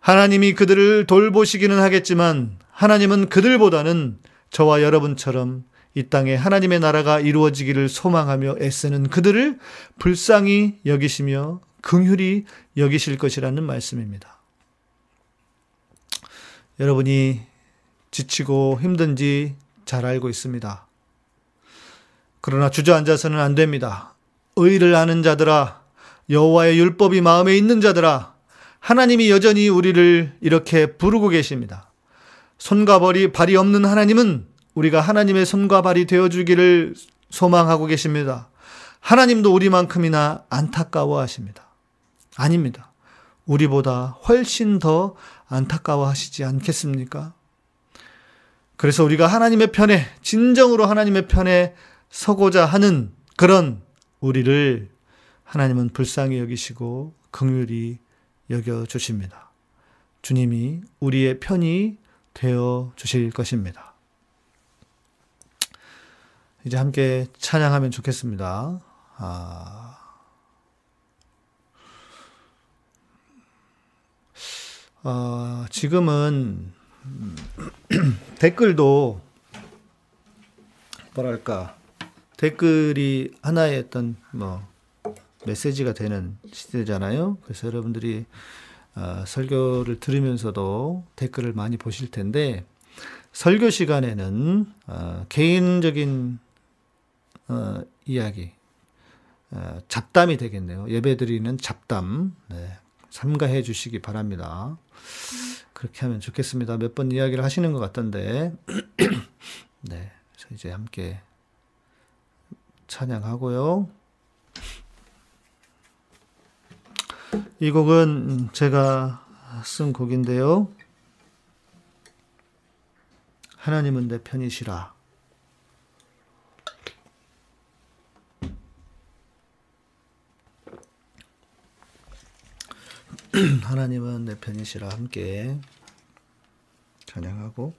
하나님이 그들을 돌보시기는 하겠지만 하나님은 그들보다는 저와 여러분처럼 이 땅에 하나님의 나라가 이루어지기를 소망하며 애쓰는 그들을 불쌍히 여기시며 긍휼히 여기실 것이라는 말씀입니다. 여러분이 지치고 힘든지 잘 알고 있습니다. 그러나 주저앉아서는 안 됩니다. 의를 아는 자들아, 여호와의 율법이 마음에 있는 자들아, 하나님이 여전히 우리를 이렇게 부르고 계십니다. 손과 발이, 발이 없는 하나님은 우리가 하나님의 손과 발이 되어주기를 소망하고 계십니다. 하나님도 우리만큼이나 안타까워 하십니다. 아닙니다. 우리보다 훨씬 더 안타까워 하시지 않겠습니까? 그래서 우리가 하나님의 편에, 진정으로 하나님의 편에 서고자 하는 그런 우리를 하나님은 불쌍히 여기시고 긍휼히 여겨 주십니다. 주님이 우리의 편이 되어 주실 것입니다. 이제 함께 찬양하면 좋겠습니다. 아, 어, 지금은 *clears throat* 댓글도 뭐랄까 댓글이 하나의 어떤 뭐 메시지가 되는 시대잖아요. 그래서 여러분들이 어, 설교를 들으면서도 댓글을 많이 보실 텐데 설교 시간에는 어, 개인적인 어, 이야기 어, 잡담이 되겠네요. 예배드리는 잡담 네, 삼가해 주시기 바랍니다. 그렇게 하면 좋겠습니다. 몇 번 이야기를 하시는 것 같던데 *clears throat* 네, 그래서 이제 함께 찬양하고요. 이 곡은 제가 쓴 곡인데요. 하나님은 내 편이시라. *clears throat* 하나님은 내 편이시라 함께 찬양하고.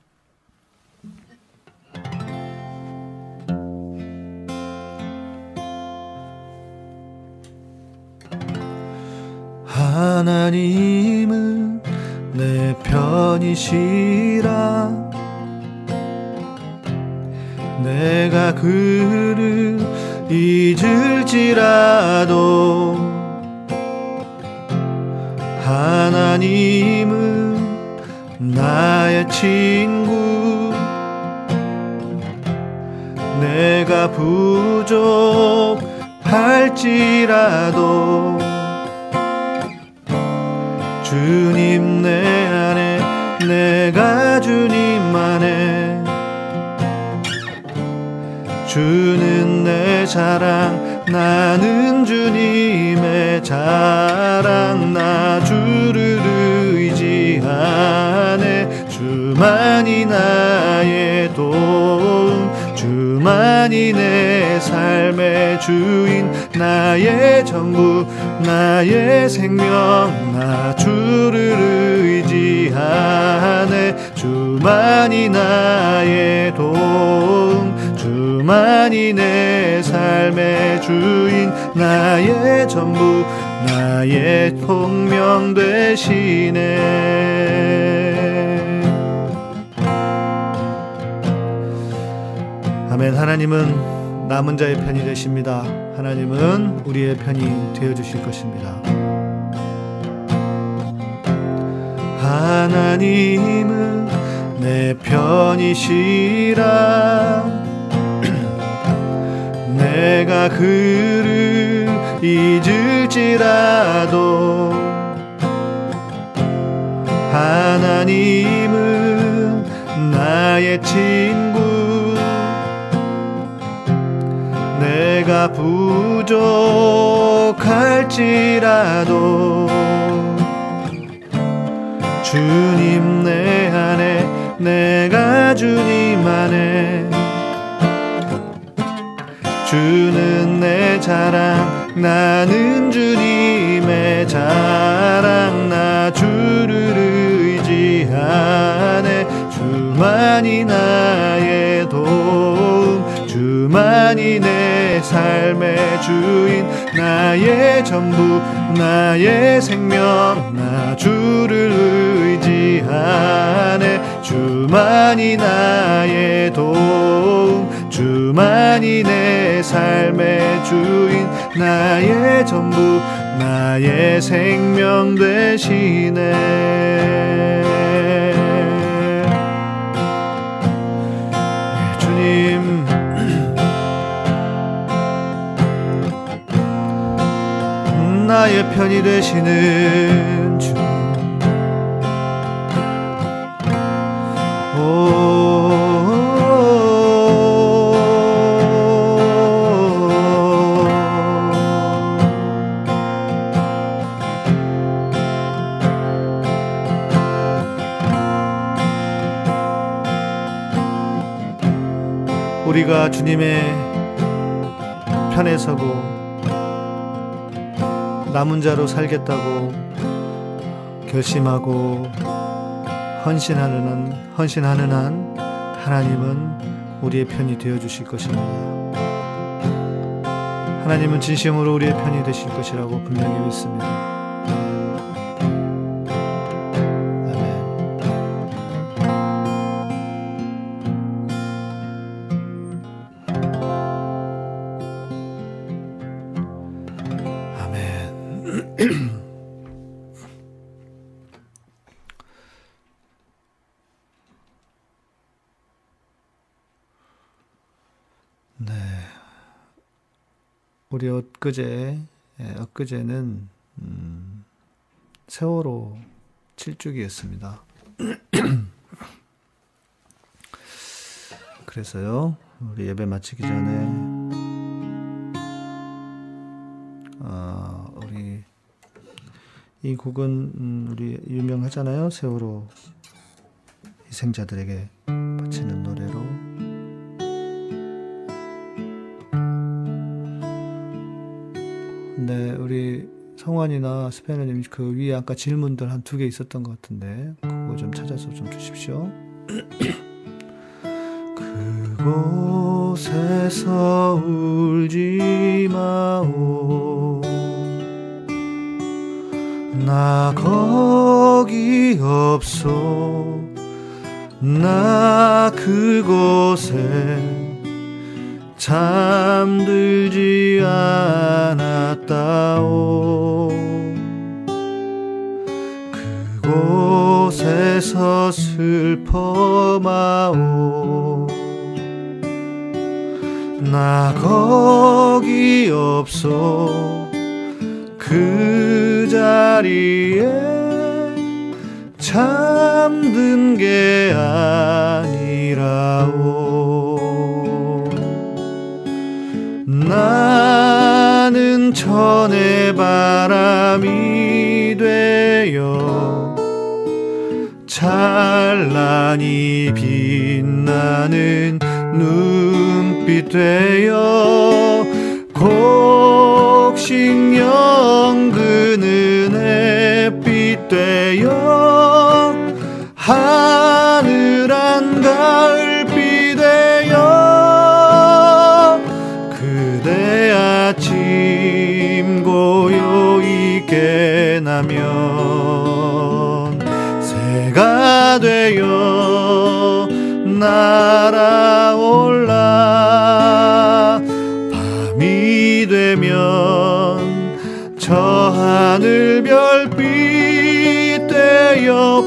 하나님은 내 편이시라. 내가 그를 잊을지라도 하나님은 나의 친구. 내가 부족할지라도 주님 내 안에 내가 주님 안에 주는 내 자랑 나는 주님의 자랑 나 주를 의지하네. 주만이 나의 도움 주만이 내 삶의 주인. 나의 전부 나의 생명 나 주를 의지하네. 주만이 나의 도움 주만이 내 삶의 주인 나의 전부 나의 통명 되시네. 아멘. 하나님은 남은 자의 편이 되십니다. 하나님은 우리의 편이 되어 주실 것입니다. 하나님은 내 편이시라 내가 그를 잊을지라도 하나님은 나의 친구. 내가 부족할지라도 주님 내 안에 내가 주님 안에 주는 내 자랑 나는 주님의 자랑 나 주를 의지하네. 주만이 나의 도움 주만이 내 삶의 주인 나의 전부 나의 생명 나 주를 의지하네. 주만이 나의 도움 주만이 내 삶의 주인 나의 전부 나의 생명 되시네. 주님 나의 편이 되시는 주 우리가 주님의 편에 서고 남은 자로 살겠다고 결심하고 헌신하는 헌신하는 한 하나님은 우리의 편이 되어 주실 것입니다. 하나님은 진심으로 우리의 편이 되실 것이라고 분명히 믿습니다. 우리 엊그제, 예, 엊그제는, 음, 세월호 7주기였습니다. *clears throat* 그래서요, 우리 예배 마치기 전에, 어, 우리, 이 곡은, 음, 우리 유명하잖아요. 세월호 희생자들에게 바치는 노래로. 성환이나 스페너님 그 위에 아까 질문들 한 두 개 있었던 것 같은데 그거 좀 찾아서 좀 주십시오. *clears throat* 그곳에서 울지 마오 나 거기 없소 나 그곳에 잠들지 않았다오. 그곳에서 슬퍼마오. 나 거기 없소 그 자리에 잠든 게 아니라오 나는 천의 바람이 되어 찬란히 빛나는 눈빛 되어 곡식령 그는 햇빛 되어 지나면 새가 되어 날아올라. 밤이 되면 저 하늘 별빛 되어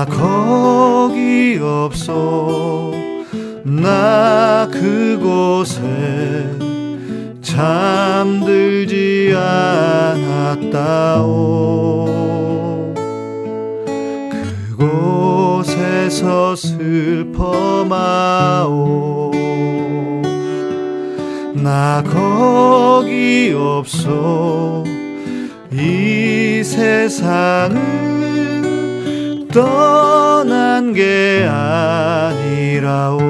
나 거기 없어. 나 그곳에 잠들지 않았다오. 그곳에서 슬퍼 마오. 나 거기 없어. 이 세상은 떠난 게 아니라오.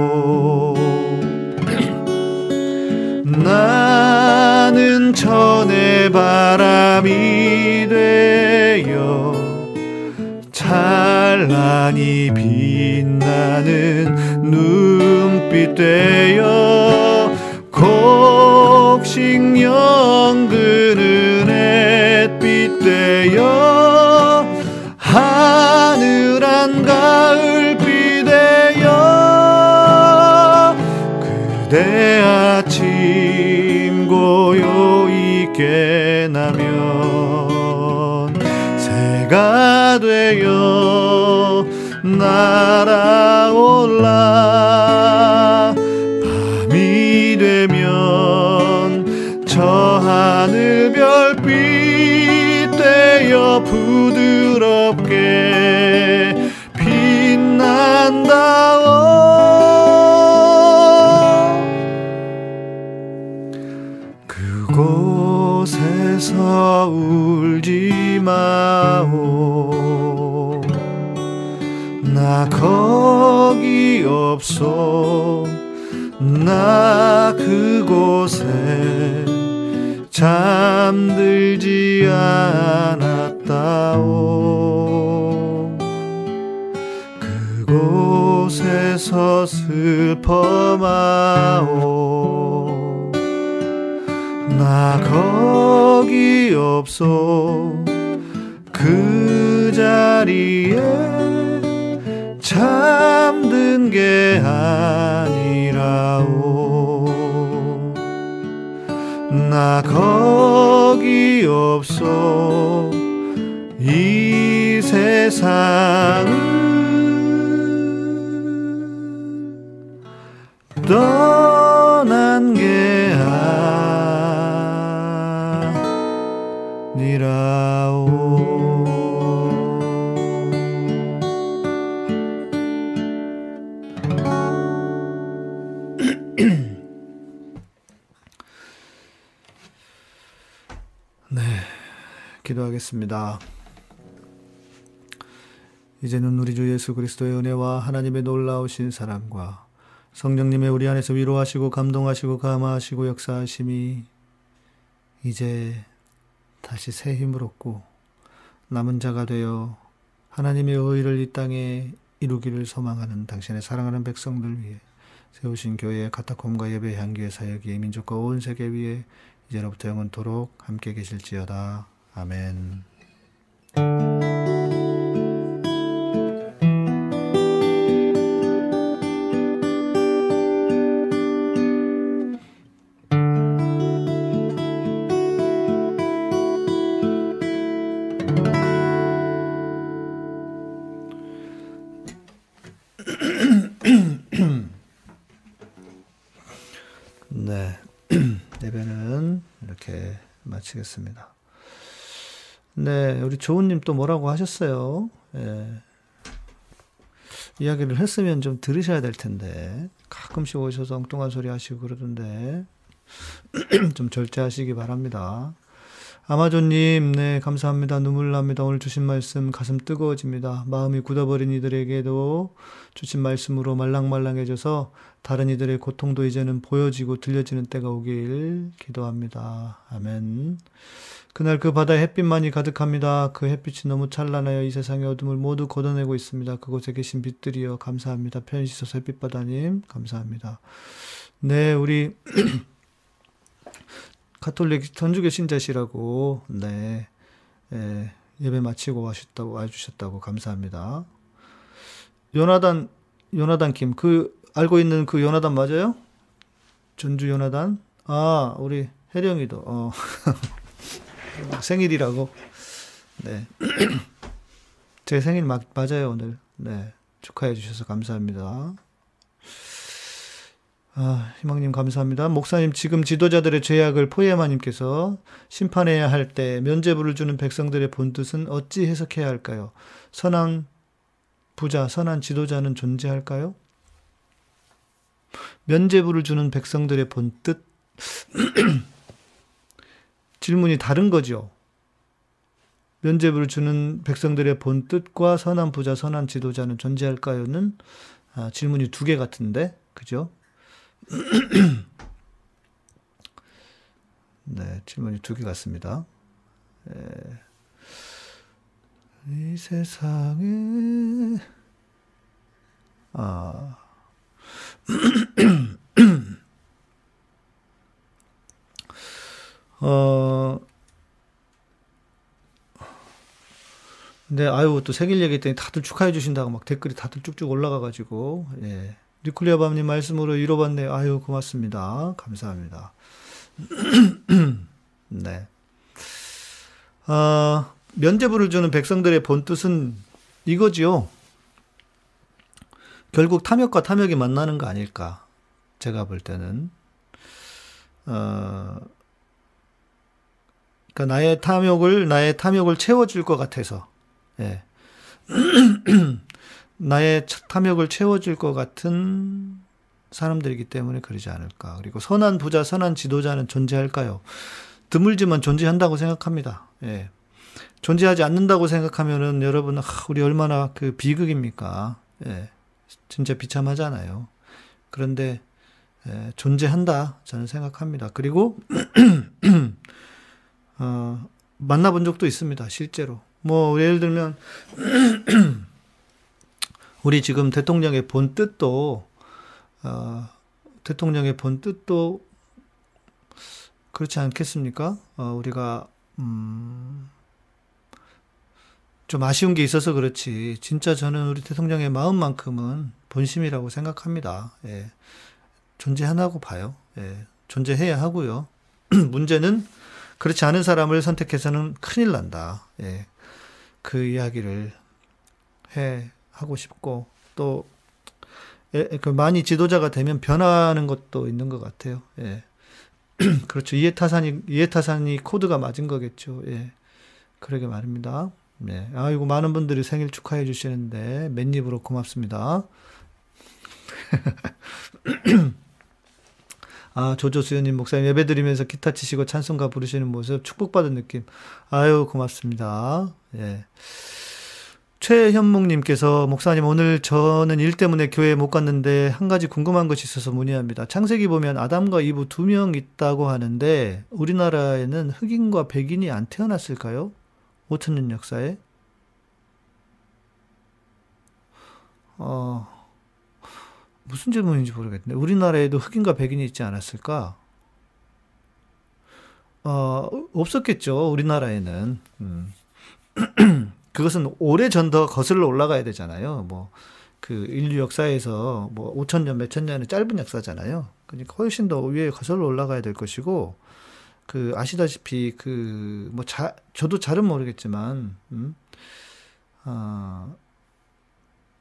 나는 천의 바람이 되어 찬란히 빛나는 눈빛 되어 곡식령 그는 햇빛 되어 그대 아침 고요히 깨나면 새가 되어 잠들지 않았다오. 그곳에서 슬퍼 마오. 나 거기 없어 그 자리에 잠든 게 아니라오 나 거기 없어. 이 세상은 떠 기도하겠습니다. 이제는 우리 주 예수 그리스도의 은혜와 하나님의 놀라우신 사랑과 성령님의 우리 안에서 위로하시고 감동하시고 감화하시고 역사하심이 이제 다시 새 힘을 얻고 남은 자가 되어 하나님의 의를 이 땅에 이루기를 소망하는 당신의 사랑하는 백성들 위해 세우신 교회의 카타콤과 예배 향기의 사역이 민족과 온 세계 위에 이제로부터 영원토록 함께 계실지어다. 아멘. 네. *clears throat* 예배는 이렇게 마치겠습니다. 네, 우리 조은님 또 뭐라고 하셨어요? 예. 이야기를 했으면 좀 들으셔야 될 텐데 가끔씩 오셔서 엉뚱한 소리 하시고 그러던데 *clears throat* 좀 절제하시기 바랍니다. 아마존님, 네, 감사합니다. 눈물 납니다. 오늘 주신 말씀 가슴 뜨거워집니다. 마음이 굳어버린 이들에게도 주신 말씀으로 말랑말랑해져서 다른 이들의 고통도 이제는 보여지고 들려지는 때가 오길 기도합니다. 아멘. 그날 그 바다에 햇빛만이 가득합니다. 그 햇빛이 너무 찬란하여 이 세상의 어둠을 모두 걷어내고 있습니다. 그곳에 계신 빛들이여 감사합니다. 편히 씻어서 햇빛바다님 감사합니다. 네, 우리 가톨릭 전주교 신자시라고 네 예, 예배 마치고 와셨다고 와주셨다고 감사합니다. 요나단 요나단 김 그 알고 있는 그 요나단 맞아요? 전주 요나단 아 우리 혜령이도 어 *laughs* 생일이라고 *clears throat* 네 제 생일 맞, 맞아요 오늘 네 축하해 주셔서 감사합니다. 아, 희망님 감사합니다. 목사님 지금 지도자들의 죄악을 포에마님께서 심판해야 할 때 면죄부를 주는 백성들의 본뜻은 어찌 해석해야 할까요? 선한 부자, 선한 지도자는 존재할까요? 면죄부를 주는 백성들의 본뜻 *clears throat* 질문이 다른 거죠. 면죄부를 주는 백성들의 본 뜻과 선한 부자, 선한 지도자는 존재할까요는 아, 질문이 두 개 같은데, 그죠? *clears throat* 네, 질문이 두 개 같습니다. 에, 이 세상에 아 *clears throat* 어, 네, 아유, 또 생일 얘기 했더니 다들 축하해 주신다고 막 댓글이 다들 쭉쭉 올라가가지고, 예. 리클리아밤님 말씀으로 위로받네요. 아유, 고맙습니다. 감사합니다. *clears throat* 네. 아, 면제부를 주는 백성들의 본 뜻은 이거지요. 결국 탐욕과 탐욕이 만나는 거 아닐까. 제가 볼 때는. 어, 그러니까 나의 탐욕을, 나의 탐욕을 채워줄 것 같아서. 예. *clears throat* 나의 탐욕을 채워줄 것 같은 사람들이기 때문에 그러지 않을까. 그리고 선한 부자, 선한 지도자는 존재할까요? 드물지만 존재한다고 생각합니다. 예. 존재하지 않는다고 생각하면은 여러분, 아, 우리 얼마나 그 비극입니까? 예. 진짜 비참하잖아요. 그런데, 예, 존재한다. 저는 생각합니다. 그리고, *clears throat* 어, 만나본 적도 있습니다. 실제로. 뭐, 예를 들면, *clears throat* 우리 지금 대통령의 본 뜻도 어, 대통령의 본 뜻도 그렇지 않겠습니까? 어, 우리가 음, 좀 아쉬운 게 있어서 그렇지. 진짜 저는 우리 대통령의 마음만큼은 본심이라고 생각합니다. 예. 존재하나고 봐요. 예. 존재해야 하고요. *clears throat* 문제는 그렇지 않은 사람을 선택해서는 큰일 난다. 예. 그 이야기를 해 하고 싶고 또그 많이 지도자가 되면 변하는 것도 있는 것 같아요. 예. *clears throat* 그렇죠. 이해타산이 이해타산이 코드가 맞은 거겠죠. 예. 그러게 말입니다. 네. 아이고 많은 분들이 생일 축하해 주시는데 맨입으로 고맙습니다. *clears throat* 아, 조조수연님 목사님 예배 드리면서 기타 치시고 찬송가 부르시는 모습 축복받은 느낌. 아유, 고맙습니다. 예. 최현묵님께서 목사님 오늘 저는 일 때문에 교회에 못 갔는데 한 가지 궁금한 것이 있어서 문의합니다. 창세기 보면 아담과 이브 두 명 있다고 하는데 우리나라에는 흑인과 백인이 안 태어났을까요? 5천년 역사에? 어, 무슨 질문인지 모르겠네. 우리나라에도 흑인과 백인이 있지 않았을까? 어, 없었겠죠. 우리나라에는. 음. *clears throat* 그것은 오래전 더 거슬러 올라가야 되잖아요. 뭐, 그 인류 역사에서 뭐 5천 년, 몇천 년의 짧은 역사잖아요. 그러니까 훨씬 더 위에 거슬러 올라가야 될 것이고, 그 아시다시피 그 뭐 자, 저도 잘은 모르겠지만, 음, 아,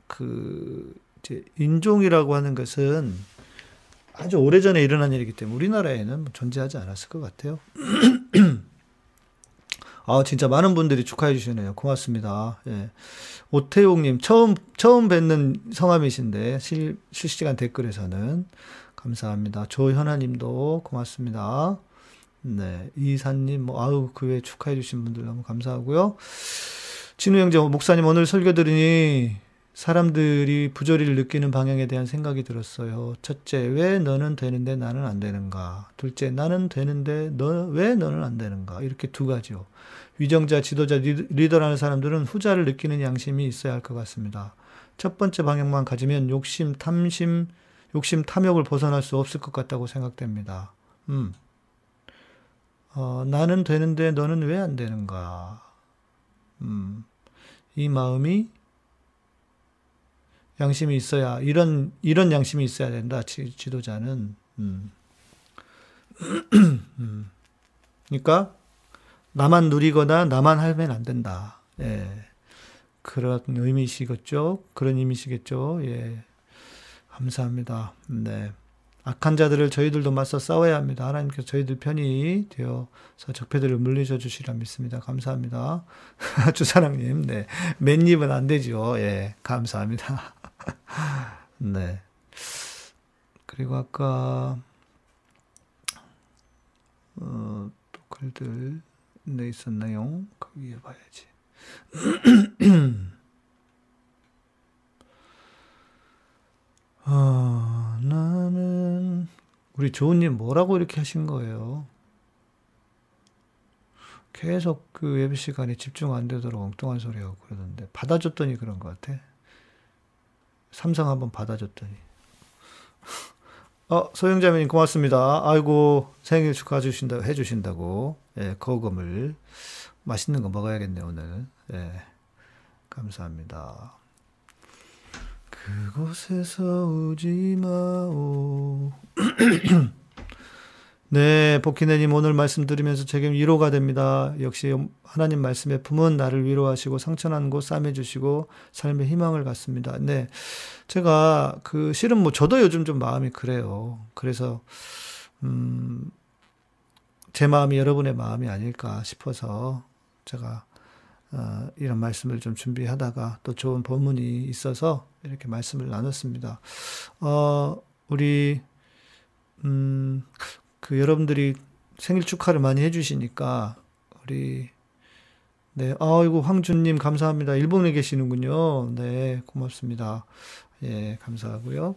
그 인종이라고 하는 것은 아주 오래전에 일어난 일이기 때문에 우리나라에는 존재하지 않았을 것 같아요. *clears throat* 아, 진짜 많은 분들이 축하해 주시네요. 고맙습니다. 예. 오태용님, 처음, 처음 뵙는 성함이신데, 실, 실시간 댓글에서는. 감사합니다. 조현아님도 고맙습니다. 네. 이사님, 뭐, 아우, 그 외에 축하해 주신 분들 너무 감사하고요. 진우 형제, 목사님 오늘 설교 들으니 사람들이 부조리를 느끼는 방향에 대한 생각이 들었어요. 첫째, 왜 너는 되는데 나는 안 되는가? 둘째, 나는 되는데 너, 왜 너는 안 되는가? 이렇게 두 가지요. 위정자, 지도자, 리더라는 사람들은 후자를 느끼는 양심이 있어야 할 것 같습니다. 첫 번째 방향만 가지면 욕심, 탐심, 욕심, 탐욕을 벗어날 수 없을 것 같다고 생각됩니다. 음. 어, 나는 되는데 너는 왜 안 되는가? 음. 이 마음이 양심이 있어야 이런 이런 양심이 있어야 된다. 지, 지도자는 음. *clears throat* 음. 그러니까 나만 누리거나 나만 하면 안 된다. 예. 그런 의미시겠죠. 그런 의미시겠죠. 예. 감사합니다. 네. 악한 자들을 저희들도 맞서 싸워야 합니다. 하나님께서 저희들 편이 되어서 적폐들을 물리쳐 주시라 믿습니다. 감사합니다. *laughs* 주사랑님, 네. 맨입은 안 되죠. 예. 감사합니다. *laughs* 네. 그리고 아까, 어, 또 글들, 네, 있었나요? 그 위에 봐야지. 어, 나는 우리 조은님 뭐라고 이렇게 하신 거예요? 계속 그 예배 시간에 집중 안 되도록 엉뚱한 소리 하고 그러던데 받아줬더니 그런 것 같아. 삼성 한번 받아줬더니. *laughs* 어, 소영자매님 고맙습니다. 아이고 생일 축하해 주신다 해주신다고 예, 거금을 맛있는 거 먹어야겠네 오늘. 예, 감사합니다. 그곳에서 우지 마오. *clears throat* 네, 복희네님 오늘 말씀 들으면서 제게 위로가 됩니다. 역시 하나님 말씀의 품은 나를 위로하시고 상처난 곳 싸매주시고 삶의 희망을 갖습니다. 네, 제가 그 실은 뭐 저도 요즘 좀 마음이 그래요. 그래서 음, 제 마음이 여러분의 마음이 아닐까 싶어서 제가 어, 이런 말씀을 좀 준비하다가 또 좋은 본문이 있어서 이렇게 말씀을 나눴습니다. 어, 우리, 음, 그 여러분들이 생일 축하를 많이 해주시니까, 우리, 네, 아이고, 황준님 감사합니다. 일본에 계시는군요. 네, 고맙습니다. 예, 감사하고요.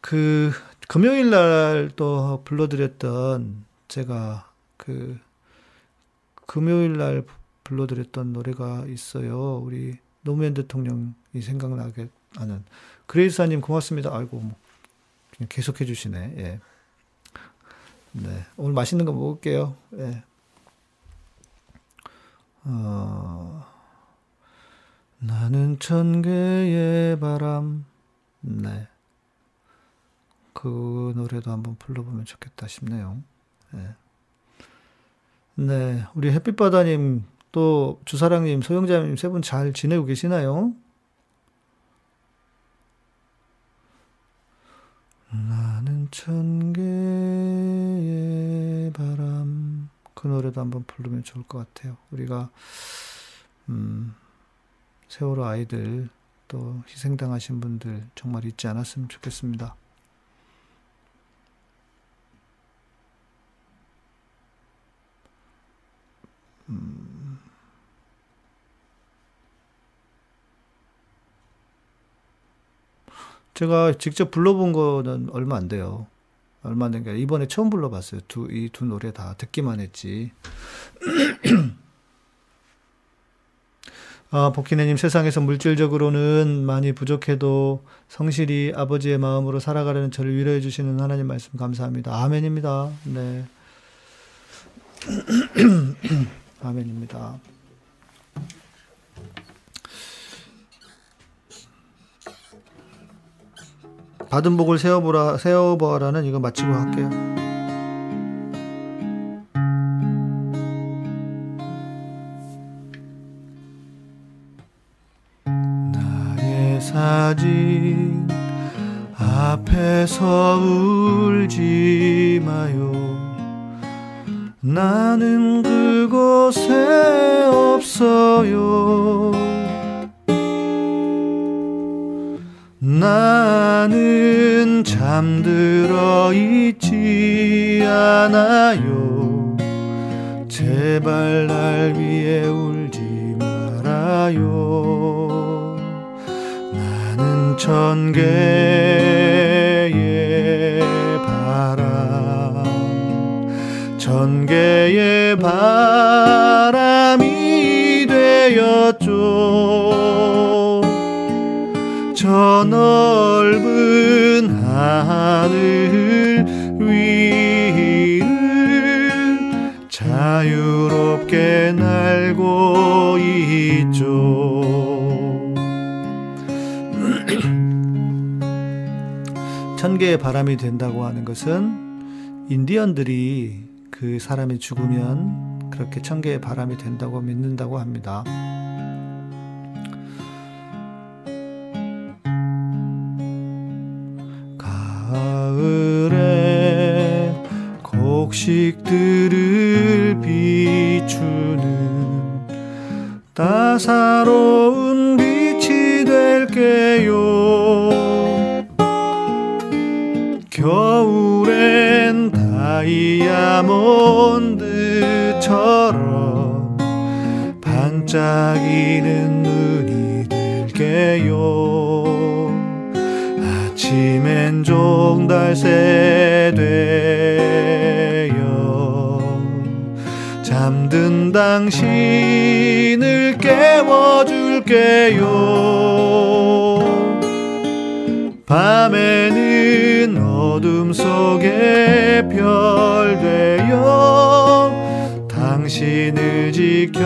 그, 금요일 날 또 불러드렸던, 제가 그, 금요일 날 불러드렸던 노래가 있어요. 우리 노무현 대통령이 생각나게 하는 그레이스아님 고맙습니다. 아이고 뭐 그냥 계속해 주시네. 예. 네 오늘 맛있는 거 먹을게요. 예. 어, 나는 천 개의 바람. 네. 그 노래도 한번 불러보면 좋겠다 싶네요. 네. 네, 우리 햇빛바다님 또 주사랑님, 소영자님 세 분 잘 지내고 계시나요? 나는 천 개의 바람 그 노래도 한번 부르면 좋을 것 같아요. 우리가 음, 세월호 아이들 또 희생당하신 분들 정말 잊지 않았으면 좋겠습니다. 음, 제가 직접 불러본 거는 얼마 안 돼요. 얼마 안 된 게 이번에 처음 불러봤어요. 두, 이 두 노래 다 듣기만 했지. *clears throat* 아, 복희네님 세상에서 물질적으로는 많이 부족해도 성실히 아버지의 마음으로 살아가려는 저를 위로해 주시는 하나님 말씀 감사합니다. 아멘입니다. 네. *clears throat* 아멘입니다. 받은 복을 세어보라 세어보라는 이거 마치고 할게요. 나의 사진 앞에서 울지 마요. 나는 그곳에 없어요. 나는 잠들어 있지 않아요. 제발 날 위해 울지 말아요 나는 천 개의 바람 천 개의 바람 저 넓은 하늘 위를 자유롭게 날고 있죠. *clears throat* 천 개의 바람이 된다고 하는 것은 인디언들이 그 사람이 죽으면 그렇게 천 개의 바람이 된다고 믿는다고 합니다. 가을에 곡식들을 비추는 따사로운 빛이 될게요. 겨울엔 다이아몬드처럼 반짝이는 눈이 될게요. 아침엔 종달새 되어 잠든 당신을 깨워줄게요. 밤에는 어둠 속에 별 되어 당신을 지켜줄게요.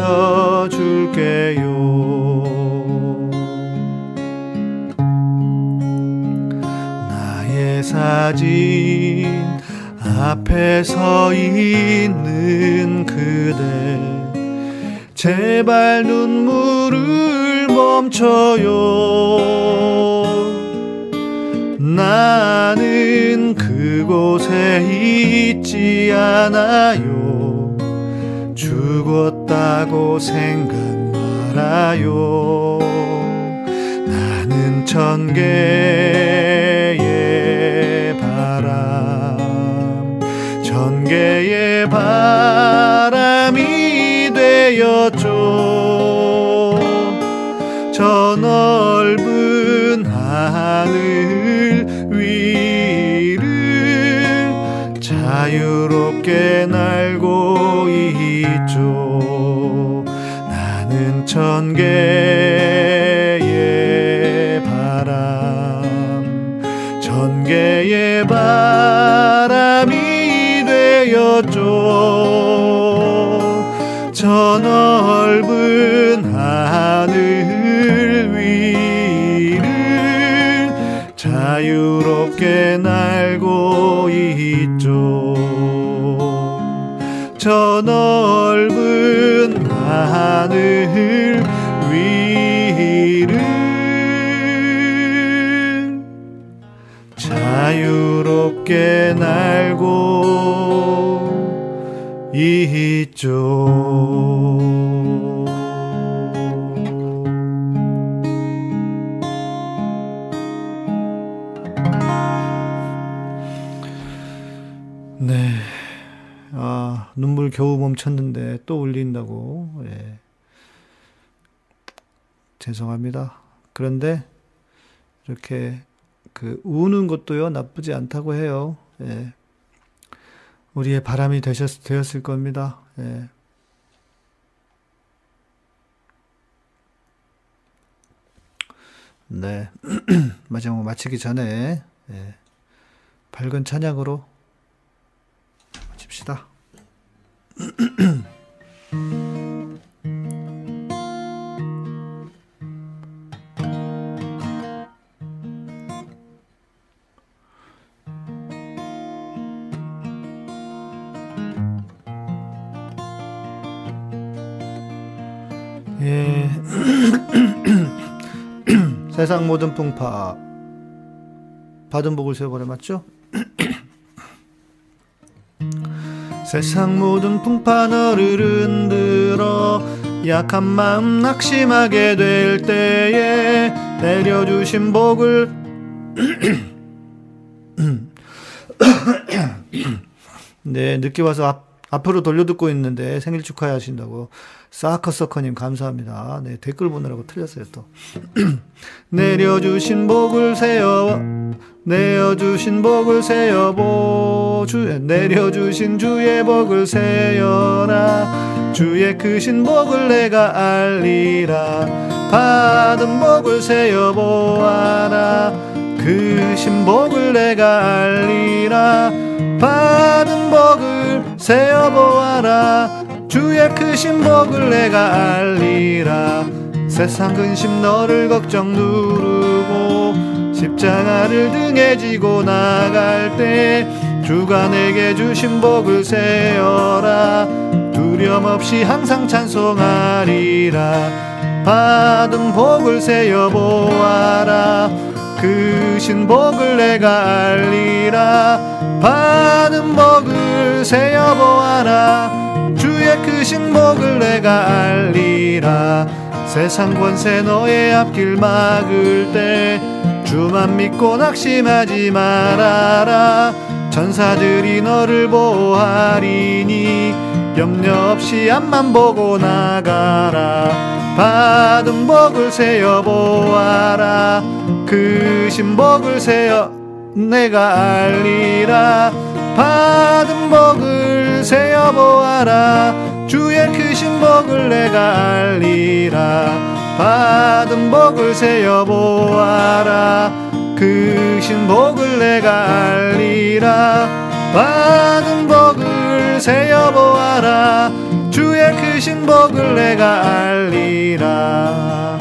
사진 앞에 서 있는 그대 제발 눈물을 멈춰요. 나는 그곳에 있지 않아요. 죽었다고 생각 말아요. 나는 천개 천 개의 바람이 되었죠. 저 넓은 하늘 위를 자유롭게 날고 있죠. 나는 천개 있죠. 네. 아, 눈물 겨우 멈췄는데 또 울린다고. 예. 죄송합니다. 그런데 이렇게 그 우는 것도요 나쁘지 않다고 해요. 예. 우리의 바람이 되셨 되었을 겁니다. 예. 네. *clears throat* 마지막 마치기 전에 예. 밝은 찬양으로 마칩시다. *clears throat* 세상 모든 풍파 받은 복을 세워버려 맞죠? *clears throat* 세상 모든 풍파 너를 흔들어 약한 마음 낙심하게 될 때에 내려주신 복을 *clears throat* 네 늦게 와서 앞 앞으로 돌려 듣고 있는데 생일 축하하신다고. 사커서커님 감사합니다. 네, 댓글 보느라고 틀렸어요, 또. *clears throat* 내려주신 복을 세어, 내어주신 복을 세어보, 주, 내려주신 주의 복을 세어라. 주의 크신 복을 내가 알리라. 받은 복을 세어보아라. 크신 복을 내가 알리라. 받은 복을 세어보아라 주의 크신 복을 내가 알리라. 세상 근심 너를 걱정 누르고 십자가를 등에 지고 나갈 때 주가 내게 주신 복을 세어라. 두려움 없이 항상 찬송하리라. 받은 복을 세어 보아라. 크신 복을 내가 알리라. 받은 복을 세어 보아라 크신 복을 내가 알리라. 세상 권세 너의 앞길 막을 때 주만 믿고 낙심하지 말아라. 천사들이 너를 보호하리니 염려 없이 앞만 보고 나가라. 받은 복을 세어 보아라. 크신 복을 세어 내가 알리라. 받은 복을 세어 보아라 주의 크신 복을 내가 알리라. 받은 복을 세어 보아라. 크신 복을 내가 알리라. 받은 복을 세어 보아라. 주의 크신 복을 내가 알리라.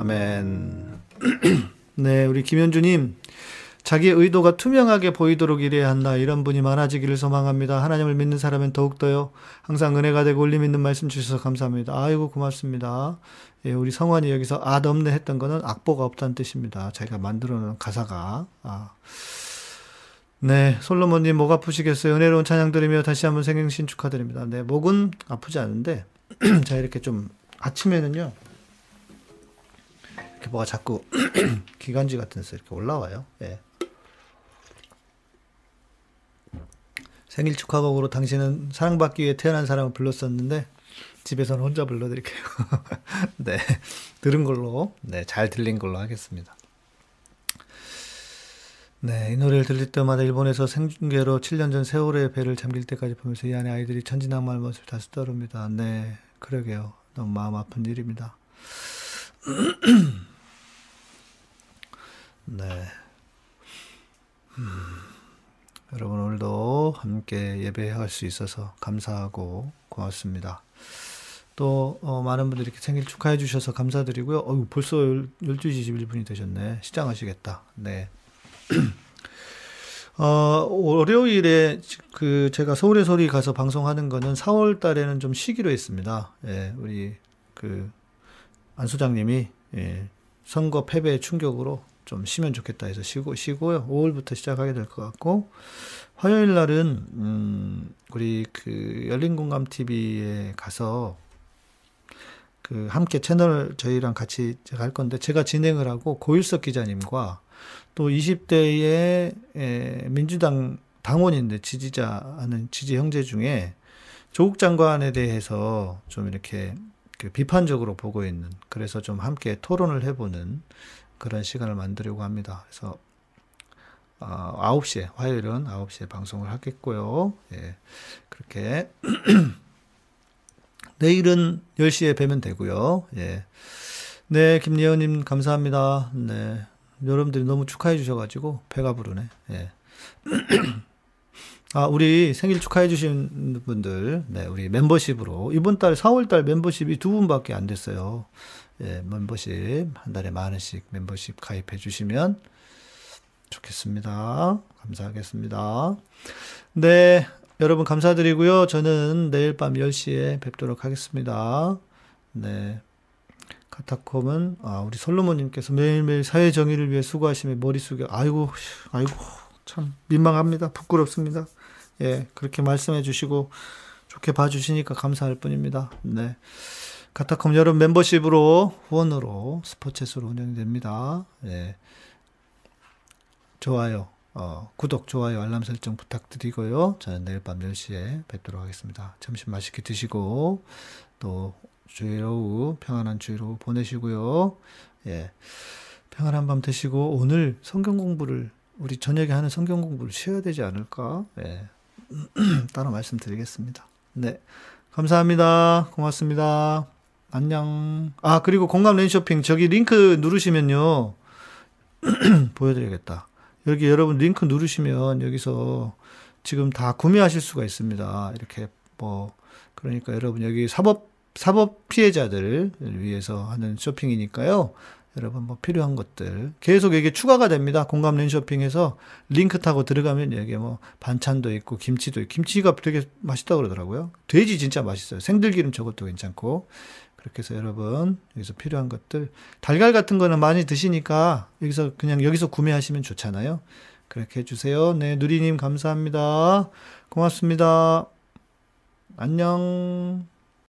아멘. *clears throat* 네 우리 김현주님 자기의 의도가 투명하게 보이도록 일해야 한다. 이런 분이 많아지기를 소망합니다. 하나님을 믿는 사람은 더욱더요. 항상 은혜가 되고 울림 있는 말씀 주셔서 감사합니다. 아이고 고맙습니다. 예, 우리 성환이 여기서 앗 없네 했던 거는 악보가 없다는 뜻입니다. 자기가 만들어 놓은 가사가. 아. 네, 솔로몬님 목 아프시겠어요? 은혜로운 찬양 들으며 다시 한번 생행신 축하드립니다. 네, 목은 아프지 않은데 *clears throat* 자 이렇게 좀 아침에는요. 이렇게 뭐가 자꾸 *clears throat* 기관지 같은 데서 이렇게 올라와요. 예. 생일 축하곡으로 당신은 사랑받기 위해 태어난 사람을 불렀었는데 집에서는 혼자 불러드릴게요. *laughs* 네, 들은 걸로, 네, 잘 들린 걸로 하겠습니다. 네, 이 노래를 들릴 때마다 일본에서 생중계로 7년 전 세월의 배를 잠길 때까지 보면서 이 안에 아이들이 천진난만한 모습을 다시 떠오릅니다. 네, 그러게요. 너무 마음 아픈 일입니다. *clears throat* 네. 음. 여러분 오늘도 함께 예배할 수 있어서 감사하고 고맙습니다. 또 어, 많은 분들이 이렇게 생일 축하해 주셔서 감사드리고요. 어, 벌써 12시 21분이 되셨네. 시장하시겠다. 네. *clears throat* 어, 월요일에 그 제가 서울의 소리 가서 방송하는 거는 4월 달에는 좀 쉬기로 했습니다. 예, 우리 그 안 소장님이 예, 선거 패배의 충격으로 좀 쉬면 좋겠다 해서 쉬고 쉬고요. 5월부터 시작하게 될 것 같고 화요일 날은 음 우리 그 열린 공감 TV에 가서 그 함께 채널 저희랑 같이 제가 할 건데 제가 진행을 하고 고일석 기자님과 또 20대의 에, 민주당 당원인데 지지자 하는 지지 형제 중에 조국 장관에 대해서 좀 이렇게 그 비판적으로 보고 있는 그래서 좀 함께 토론을 해보는 그런 시간을 만들려고 합니다. 그래서 어, 9시에 화요일은 9시에 방송을 하겠고요. 예. 그렇게 *clears throat* 내일은 10시에 뵈면 되고요. 예. 네, 김예원 님 감사합니다. 네. 여러분들이 너무 축하해 주셔 가지고 배가 부르네. 예. *clears throat* 아, 우리 생일 축하해 주신 분들, 네, 우리 멤버십으로 이번 달 4월 달 멤버십이 두 분밖에 안 됐어요. 예, 멤버십 한 달에 만 원씩 멤버십 가입해 주시면 좋겠습니다. 감사하겠습니다. 네, 여러분 감사드리고요. 저는 내일 밤 10시에 뵙도록 하겠습니다. 네. 카타콤은 아, 우리 솔로몬님께서 매일매일 사회 정의를 위해 수고하시며 머리 숙여 아이고 아이고 참 민망합니다. 부끄럽습니다. 예, 그렇게 말씀해 주시고 좋게 봐 주시니까 감사할 뿐입니다. 네. 카타콤 여러분 멤버십으로 후원으로 스포츠로 운영됩니다. 예. 좋아요. 어, 구독, 좋아요, 알람 설정 부탁드리고요. 저는 내일 밤 10시에 뵙도록 하겠습니다. 점심 맛있게 드시고, 또, 주일 오후, 평안한 주일 오후 보내시고요. 예. 평안한 밤 되시고, 오늘 성경 공부를, 우리 저녁에 하는 성경 공부를 쉬어야 되지 않을까? 예. *clears throat* 따로 말씀드리겠습니다. 네. 감사합니다. 고맙습니다. 안녕. 아, 그리고 공감 랜쇼핑, 저기 링크 누르시면요. *clears throat* 보여드려야겠다. 여기 여러분 링크 누르시면 여기서 지금 다 구매하실 수가 있습니다. 이렇게 뭐 그러니까 여러분 여기 사법 사법 피해자들을 위해서 하는 쇼핑이니까요. 여러분 뭐 필요한 것들 계속 이게 추가가 됩니다. 공감 랜쇼핑에서 링크 타고 들어가면 여기 뭐 반찬도 있고 김치도 있고 김치가 되게 맛있다 그러더라고요. 돼지 진짜 맛있어요. 생들기름 저것도 괜찮고 그렇게 해서 여러분 여기서 필요한 것들 달걀 같은 거는 많이 드시니까 여기서 그냥 여기서 구매하시면 좋잖아요. 그렇게 해주세요. 네 누리님 감사합니다. 고맙습니다. 안녕.